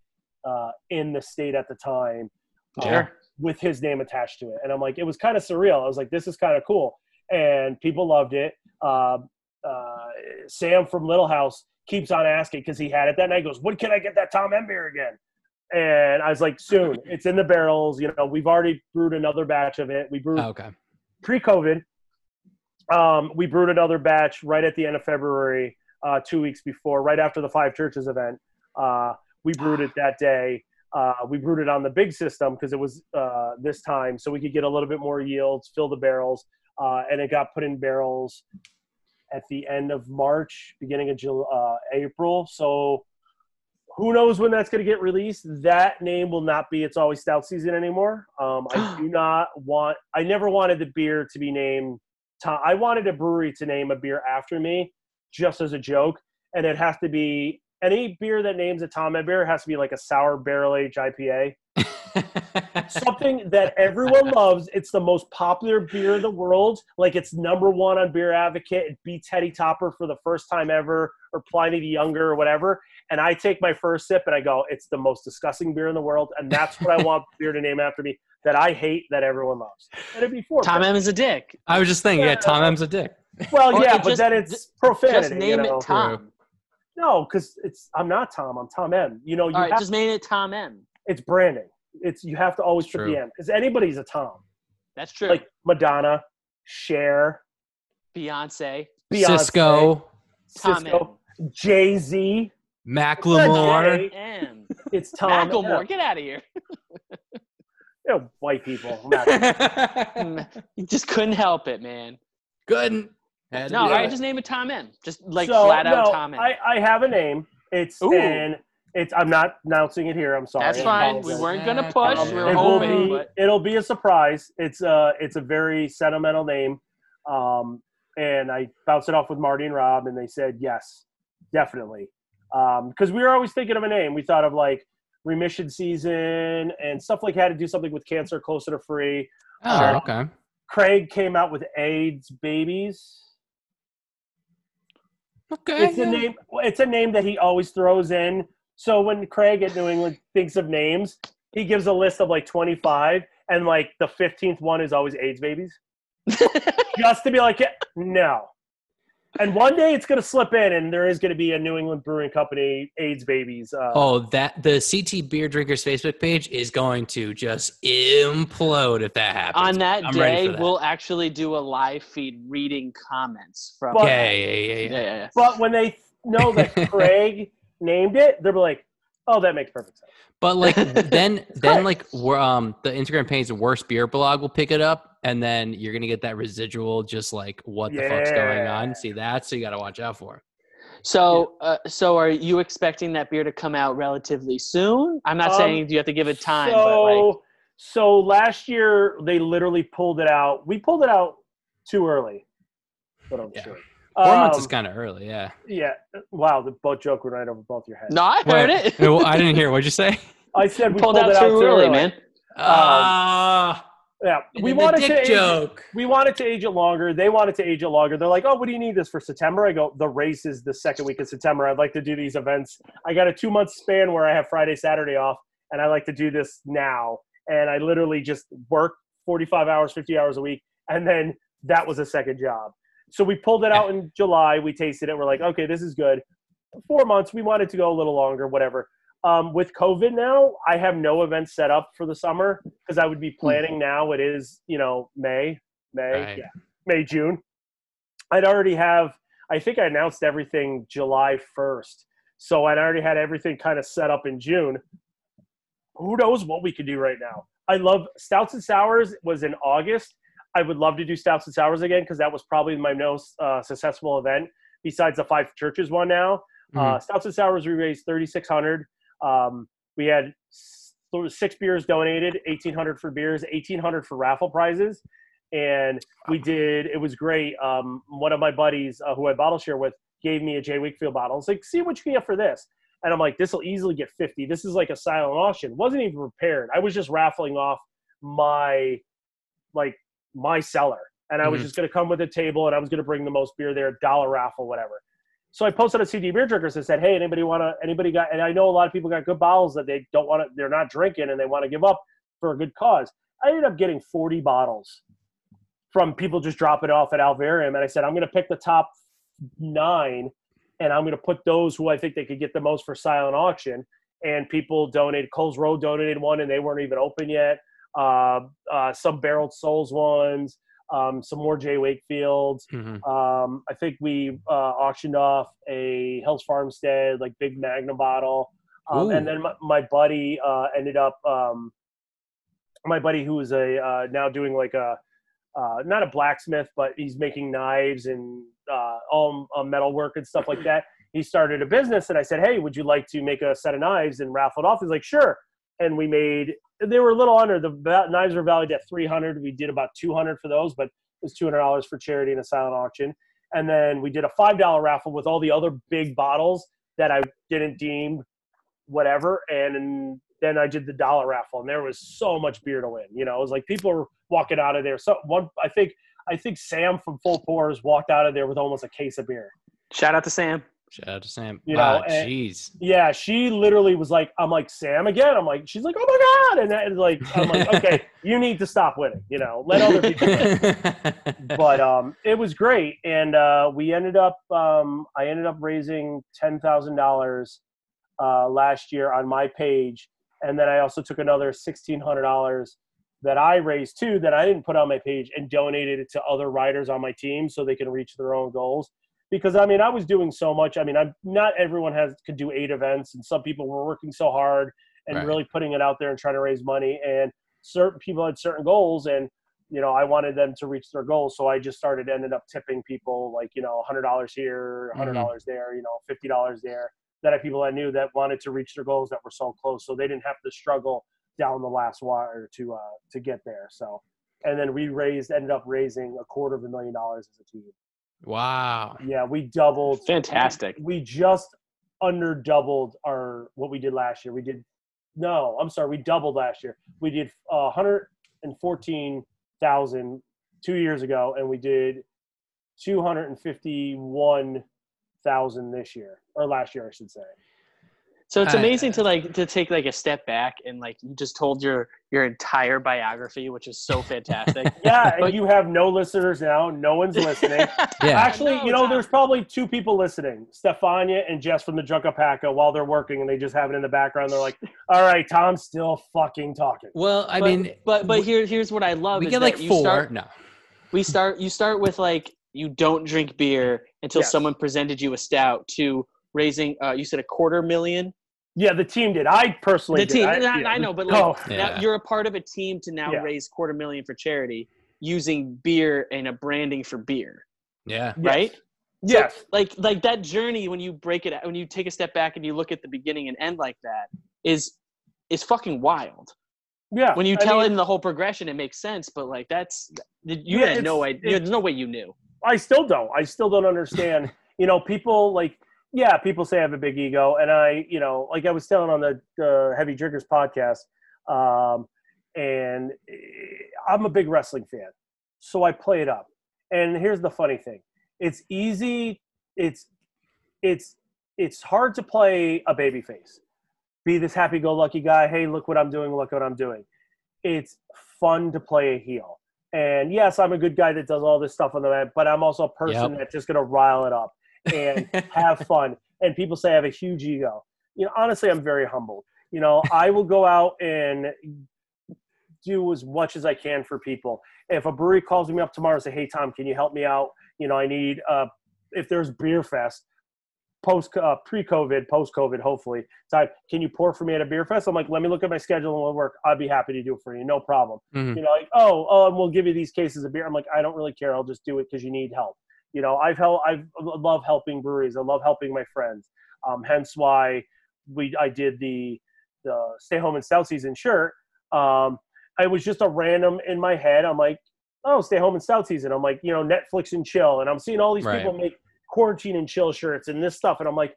uh, in the state at the time, uh, Sure. with his name attached to it. And I'm like, it was kind of surreal. I was like, this is kind of cool, and people loved it. Um uh, Sam from Little House keeps on asking because he had it that night. He goes, when can I get that Tom M beer again? And I was like, soon. It's in the barrels. You know, we've already brewed another batch of it. We brewed Oh, okay. pre-COVID. Um, we brewed another batch right at the end of February, uh, two weeks before, right after the Five Churches event. Uh, we brewed it that day. Uh, we brewed it on the big system because it was uh, this time, so we could get a little bit more yields, fill the barrels, uh, and it got put in barrels at the end of March, beginning of Jul- uh, April. So who knows when that's going to get released? That name will not be It's Always Stout Season anymore. Um, I do not want. I never wanted the beer to be named. Tom, I wanted a brewery to name a beer after me, just as a joke, and it has to be any beer that names a Tom Ed beer has to be like a sour barrel aged IPA something that everyone loves. It's the most popular beer in the world. Like it's number one on Beer Advocate. It beats Heady Topper for the first time ever, or Pliny the Younger, or whatever. And I take my first sip and I go, "It's the most disgusting beer in the world," and that's what I want beer to name after me. That I hate that everyone loves. And it'd be four. Tom M is a dick. I was just thinking, yeah, Tom M's a dick. well, Or yeah, but just- then it's profanity. Just name you know? it Tom. No, because it's I'm not Tom. I'm Tom M. You know, you All right, have, just made it Tom M. it's branding. It's you have to always put the M because anybody's a Tom. That's true. Like Madonna, Cher, Beyonce, Beyonce, Sisqo, Tom Sisqo, Jay Z. Macklemore. M. It's Tom. Macklemore, M. get out of here. You know, white people. You just couldn't help it, man. Couldn't. Had No, all do right, it. just name it Tom M. Just like So, flat out no, Tom M. I, I have a name. It's Ooh. and it's. I'm not announcing it here. I'm sorry. That's fine. We weren't gonna push. Um, We were it will hoping, be. but It'll be a surprise. It's a. It's a very sentimental name. Um, and I bounced it off with Marty and Rob, and they said yes, definitely. Um, because we were always thinking of a name. We thought of like remission season and stuff like how to do something with cancer closer to free. Oh, Uh, okay. Craig came out with AIDS babies. Okay. It's a name. It's a name that he always throws in. So when Craig at New England thinks of names, he gives a list of like 25, and like the 15th one is always AIDS babies, just to be like, yeah, no. And one day it's going to slip in, and there is going to be a New England Brewing Company AIDS babies. Uh, Oh, that the CT Beer Drinkers Facebook page is going to just implode if that happens. On that I'm day, that. we'll actually do a live feed reading comments from. But- yeah, yeah, yeah, yeah, yeah, yeah, yeah. But when they know that Craig named it, they'll be like, "Oh, that makes perfect sense." But like then, then like we're, um the Instagram page, the worst beer blog will pick it up, and then you're gonna get that residual, just like what the fuck's going on. See that, so you got to watch out for. So, uh, so are you expecting that beer to come out relatively soon? I'm not Um, saying you have to give it time, So, but like, so last year they literally pulled it out. We pulled it out too early, but I'm Yeah. sure. Four months is Um, kind of early, yeah. Yeah. Wow, the boat joke went right over both your heads. no, I heard Wait, it. I didn't hear. What'd you say? I said we pulled, out it too early, man. Ah, Yeah, we wanted to age, we wanted to age it longer. They wanted to age it longer. They're like, "Oh, what do you need this for September?" I go, "The race is the second week of September. I'd like to do these events. I got a two month span where I have Friday, Saturday off, and I like to do this now." And I literally just work forty five hours, fifty hours a week, and then that was a second job. So we pulled it out in July. We tasted it. We're like, "Okay, this is good." Four months. We wanted to go a little longer, whatever. Um, with COVID now, I have no events set up for the summer because I would be planning now. It is, you know, May, May, Right. yeah, May, June. I'd already have, I think I announced everything July 1st. So I'd already had everything kind of set up in June. Who knows what we could do right now? I love Stouts and Sours was in August. I would love to do Stouts and Sours again because that was probably my most uh, successful event besides the Five Churches one now. Mhm. Uh, Stouts and Sours, we raised 3600 um, We had was six beers donated, 1800 for beers, 1800 for raffle prizes. And we did, it was great. Um, one of my buddies uh, who I bottle share with gave me a J. Wakefield bottle. It's like, see what you can get for this. And I'm like, this will easily get 50. This is like a silent auction. Wasn't even prepared. I was just raffling off my, like, my cellar. And I was Mhm. just going to come with a table and I was going to bring the most beer there, dollar raffle, whatever. So I posted a CT Beer Drinkers and said, "Hey, anybody want to? Anybody got? And I know a lot of people got good bottles that they don't want to. They're not drinking and they want to give up for a good cause. I ended up getting 40 bottles from people just dropping off at Alvarium, and I said, I'm going to pick the top nine, and I'm going to put those who I think they could get the most for silent auction. And people donated. Coles Road donated one, and they weren't even open yet. Uh, uh, some Barreled Souls ones, um, some more J. Wakefields. Mhm. Um, I think we uh, auctioned off a Hill Farmstead like big Magnum bottle, um, and then my, my buddy uh, ended up. Um, my buddy who is a uh, now doing like a uh, not a blacksmith, but he's making knives and uh, all uh, metal work and stuff like that. He started a business, and I said, "Hey, would you like to make a set of knives and raffle it off?" He's like, "Sure." And we made. They were a little under. The knives were valued at three hundred. We did about two hundred for those, but it was two hundred dollars for charity in a silent auction. And then we did a five dollar raffle with all the other big bottles that I didn't deem whatever. And then I did the dollar raffle, and there was so much beer to win. You know, it was like people were walking out of there. So one, I think, I think Sam from Full Pours walked out of there with almost a case of beer. Shout out to Sam. Shout out to Sam. You wow, know, jeez. Yeah, she literally was like, "I'm like Sam again." I'm like, she's like, "Oh my god!" And that is like, I'm like, okay, you need to stop winning. You know, let other people. win. but um, it was great, and uh, we ended up. Um, I ended up raising ten thousand dollars uh, last year on my page, and then I also took another sixteen hundred dollars that I raised too that I didn't put on my page and donated it to other riders on my team so they can reach their own goals. Because I mean, I was doing so much. I mean, I'm not everyone has could do eight events, and some people were working so hard and Right. really putting it out there and trying to raise money. And certain people had certain goals, and you know, I wanted them to reach their goals. So I just started ended up tipping people like, you know, hundred dollars here, hundred dollars there, you know, fifty dollars there. That I people I knew that wanted to reach their goals that were so close, so they didn't have to struggle down the last wire to uh to get there. So and then we raised ended up raising a quarter of a million dollars as a team. Wow. Yeah, we doubled Fantastic. we just under doubled our what we did last year. We did no, I'm sorry, we doubled last year. We did uh, 114,000 two years ago, and we did 251,000 this year or last year, I should say. So it's amazing to like to take like a step back and like you just told your your entire biography, which is so fantastic. yeah, and you have no listeners now. No one's listening. yeah. Actually, you know, there's probably two people listening: Stefania and Jess from the Drunk Alpaca while they're working, and they just have it in the background. They're like, "All right, Tom's still fucking talking." Well, I but, mean, but but here here's what I love. We get like four. Start, no, we start. You start with like you don't drink beer until yes. someone presented you a stout to raising. Uh, you said a quarter million yeah, the team did. I personally did. the team. I, I, yeah. I, know, but oh. like oh. yeah. you're a part of a team to now yeah. raise quarter million for charity using beer and a branding for beer. Yeah. Right. Yes. So, like like that journey when you break it when you take a step back and you look at the beginning and end like that is is fucking wild. Yeah. When you tell I mean, it in the whole progression, it makes sense. But like that's you yeah, had no idea. There's no way you knew. I still don't. I still don't understand. you know, people like yeah, people say I have a big ego, and I, you know, like I was telling on the uh, Heavy Drinkers podcast, um, and eh, I'm a big wrestling fan, so I play it up. And here's the funny thing: it's easy, it's, it's, it's hard to play a baby face, be this happy-go-lucky guy. Hey, look what I'm doing! Look what I'm doing. It's fun to play a heel. And yes, I'm a good guy that does all this stuff on the mat, but I'm also a person yep. that's just going to rile it up and have fun. And people say I have a huge ego. You know, honestly, I'm very humbled. You know, I will go out and do as much as I can for people. If a brewery calls me up tomorrow and say, "Hey, Tom, can you help me out? You know, I need uh, if there's beer fest." Post uh, pre-COVID, post-COVID, hopefully. Time, can you pour for me at a beer fest? I'm like, let me look at my schedule and we'll work. I'd be happy to do it for you, no problem. Mm-hmm. You know, like, oh, oh, we'll give you these cases of beer. I'm like, I don't really care. I'll just do it because you need help you know i've helped i love helping breweries. I love helping my friends. Um, hence why we i did the the stay home and stout season shirt. Um, it was just a random in my head i'm like oh stay home and stout season. I'm like you know netflix and chill. And i'm seeing all these right. people make quarantine and chill shirts and this stuff. And i'm like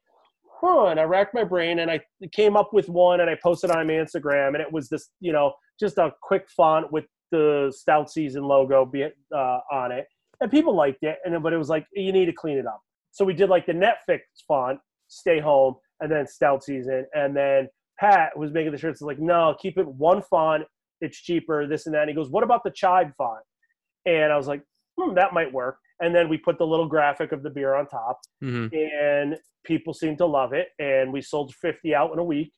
huh and i racked my brain and i came up with one and i posted on my instagram. And it was this you know just a quick font with the stout season logo be, uh, on it and people liked it. And then, but it was like you need to clean it up. So we did like the Netflix font, stay home, and then stout season. And then Pat was making the shirts. Like, no, keep it one font. It's cheaper. This and that. And he goes, what about the Chide font? And I was like, hmm, that might work. And then we put the little graphic of the beer on top, mm-hmm. and people seemed to love it. And we sold 50 out in a week.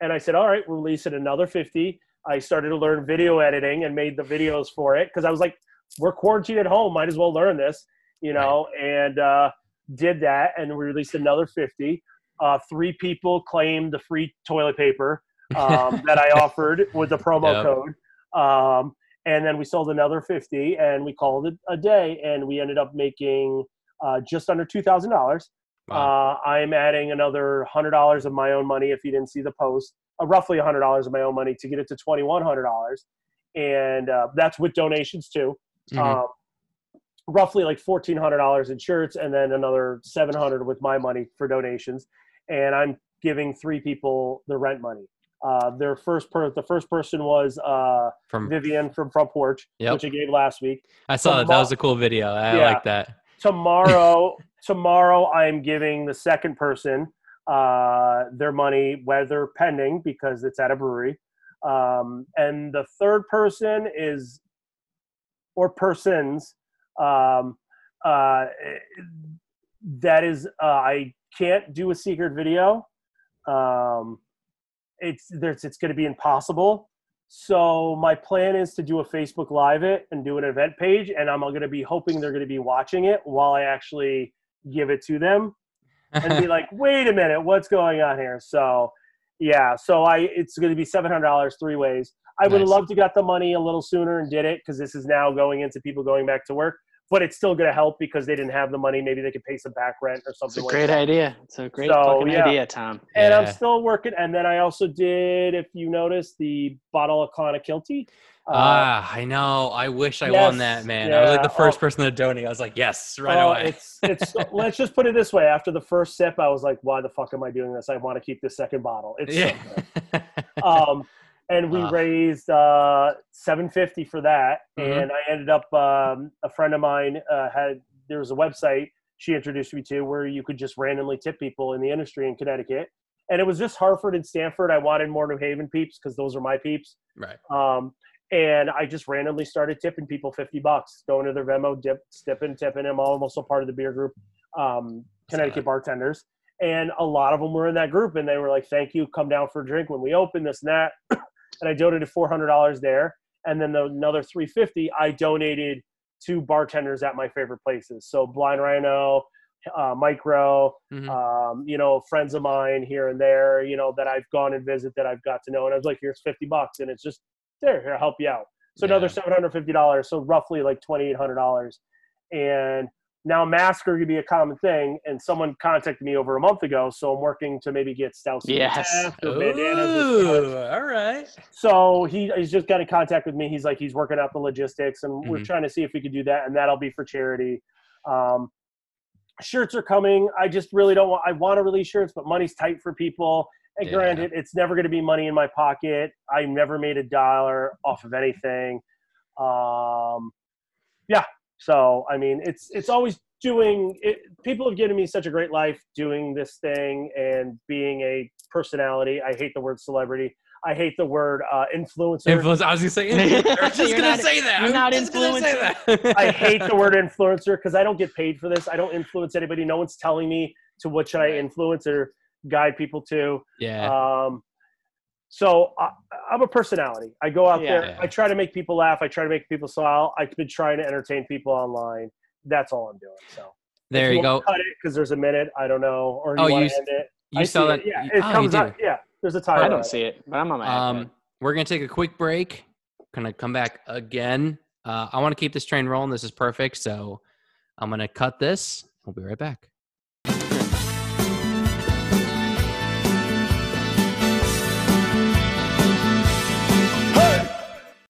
And I said, all right, release it another 50. I started to learn video editing and made the videos for it because I was like, we're quarantined at home. Might as well learn this, you know, right. and uh, did that. And we released another 50. Uh, three people claimed the free toilet paper um, that I offered with the promo yep. code. Um, and then we sold another 50 and we called it a day and we ended up making uh, just under $2,000. Wow. Uh, I'm adding another $100 of my own money if you didn't see the post, uh, roughly $100 of my own money to get it to $2,100. And uh, that's with donations too. Mm-hmm. Um, roughly like fourteen hundred dollars in shirts, and then another seven hundred with my money for donations. And I'm giving three people the rent money. Uh, their first per the first person was uh, from Vivian from Front Porch, yep. which I gave last week. I saw Tomorrow, that. That was a cool video. I yeah. like that. Tomorrow, tomorrow I'm giving the second person uh, their money, weather pending because it's at a brewery. Um, and the third person is or persons um, uh, that is uh, i can't do a secret video. Um, it's there's it's going to be impossible. So my plan is to do a facebook live it and do an event page and i'm going to be hoping they're going to be watching it while i actually give it to them and be like wait a minute what's going on here? So yeah so i it's going to be $700 three ways I would love to got the money a little sooner and did it because this is now going into people going back to work. But it's still going to help because they didn't have the money. Maybe they could pay some back rent or It's something. a like great that. idea. It's a great So, fucking yeah. idea, Tom. And I'm still working. And then I also did, if you notice, the bottle of Clonakilty. Uh, ah, I know. I wish I yes, won that, man. I was like the first oh. person to donate. I was like, yes, right oh, away. It's it's. let's just put it this way. After the first sip, I was like, "Why the fuck am I doing this? I want to keep this second bottle." It's so yeah. um, and we Ah. raised uh, 750 for that. Mhm. and i ended up um, a friend of mine uh, had there was a website she introduced me to where you could just randomly tip people in the industry in connecticut. And it was just hartford and stamford. I wanted more new haven peeps because those are my peeps. Right. um, and i just randomly started tipping people 50 bucks going to their venmo dip tipping tipping them i'm also part of the beer group um, connecticut bartenders. And a lot of them were in that group and they were like thank you. Come down for a drink when we open this and that and i donated $400 there. And then the, another 350 i donated to bartenders at my favorite places. So blind rhino uh, Mikro Mhm. um, you know friends of mine here and there you know that i've gone and visit that i've got to know. And i was like here's 50 bucks and it's just there here i'll help you out. So another $750 so roughly like $2800 and now masks are going to be a common thing and someone contacted me over a month ago so i'm working to maybe get stouts Yes. Bandanas. Ooh, all right. so he, he's just got in contact with me he's like he's working out the logistics and we're Mhm. trying to see if we could do that and that'll be for charity um, shirts are coming i just really don't want i want to release shirts but money's tight for people and Yeah. granted it's never going to be money in my pocket i never made a dollar off of anything um, yeah so i mean it's it's always doing it, people have given me such a great life doing this thing and being a personality i hate the word celebrity i hate the word uh, influencer Influence. I was gonna say. influencer. I was just gonna not- say that. you're not was just gonna say that. I hate the word influencer because I don't get paid for this. I don't influence anybody. No one's telling me to what should I influence or guide people to. Yeah. Um, so I, I'm a personality. I go out Yeah. there. I try to make people laugh. I try to make people smile. I've been trying to entertain people online. That's all I'm doing. So there If you wanna go. Cut it because there's a minute. I don't know. Or Oh, you, you want s- to end it? You I saw that? It. Yeah, it oh, comes do. out. Yeah, there's a time. I don't see it, but I'm on my. Um, we're gonna take a quick break. Gonna come back again. Uh, I want to keep this train rolling. This is perfect. So I'm gonna cut this. We'll be right back.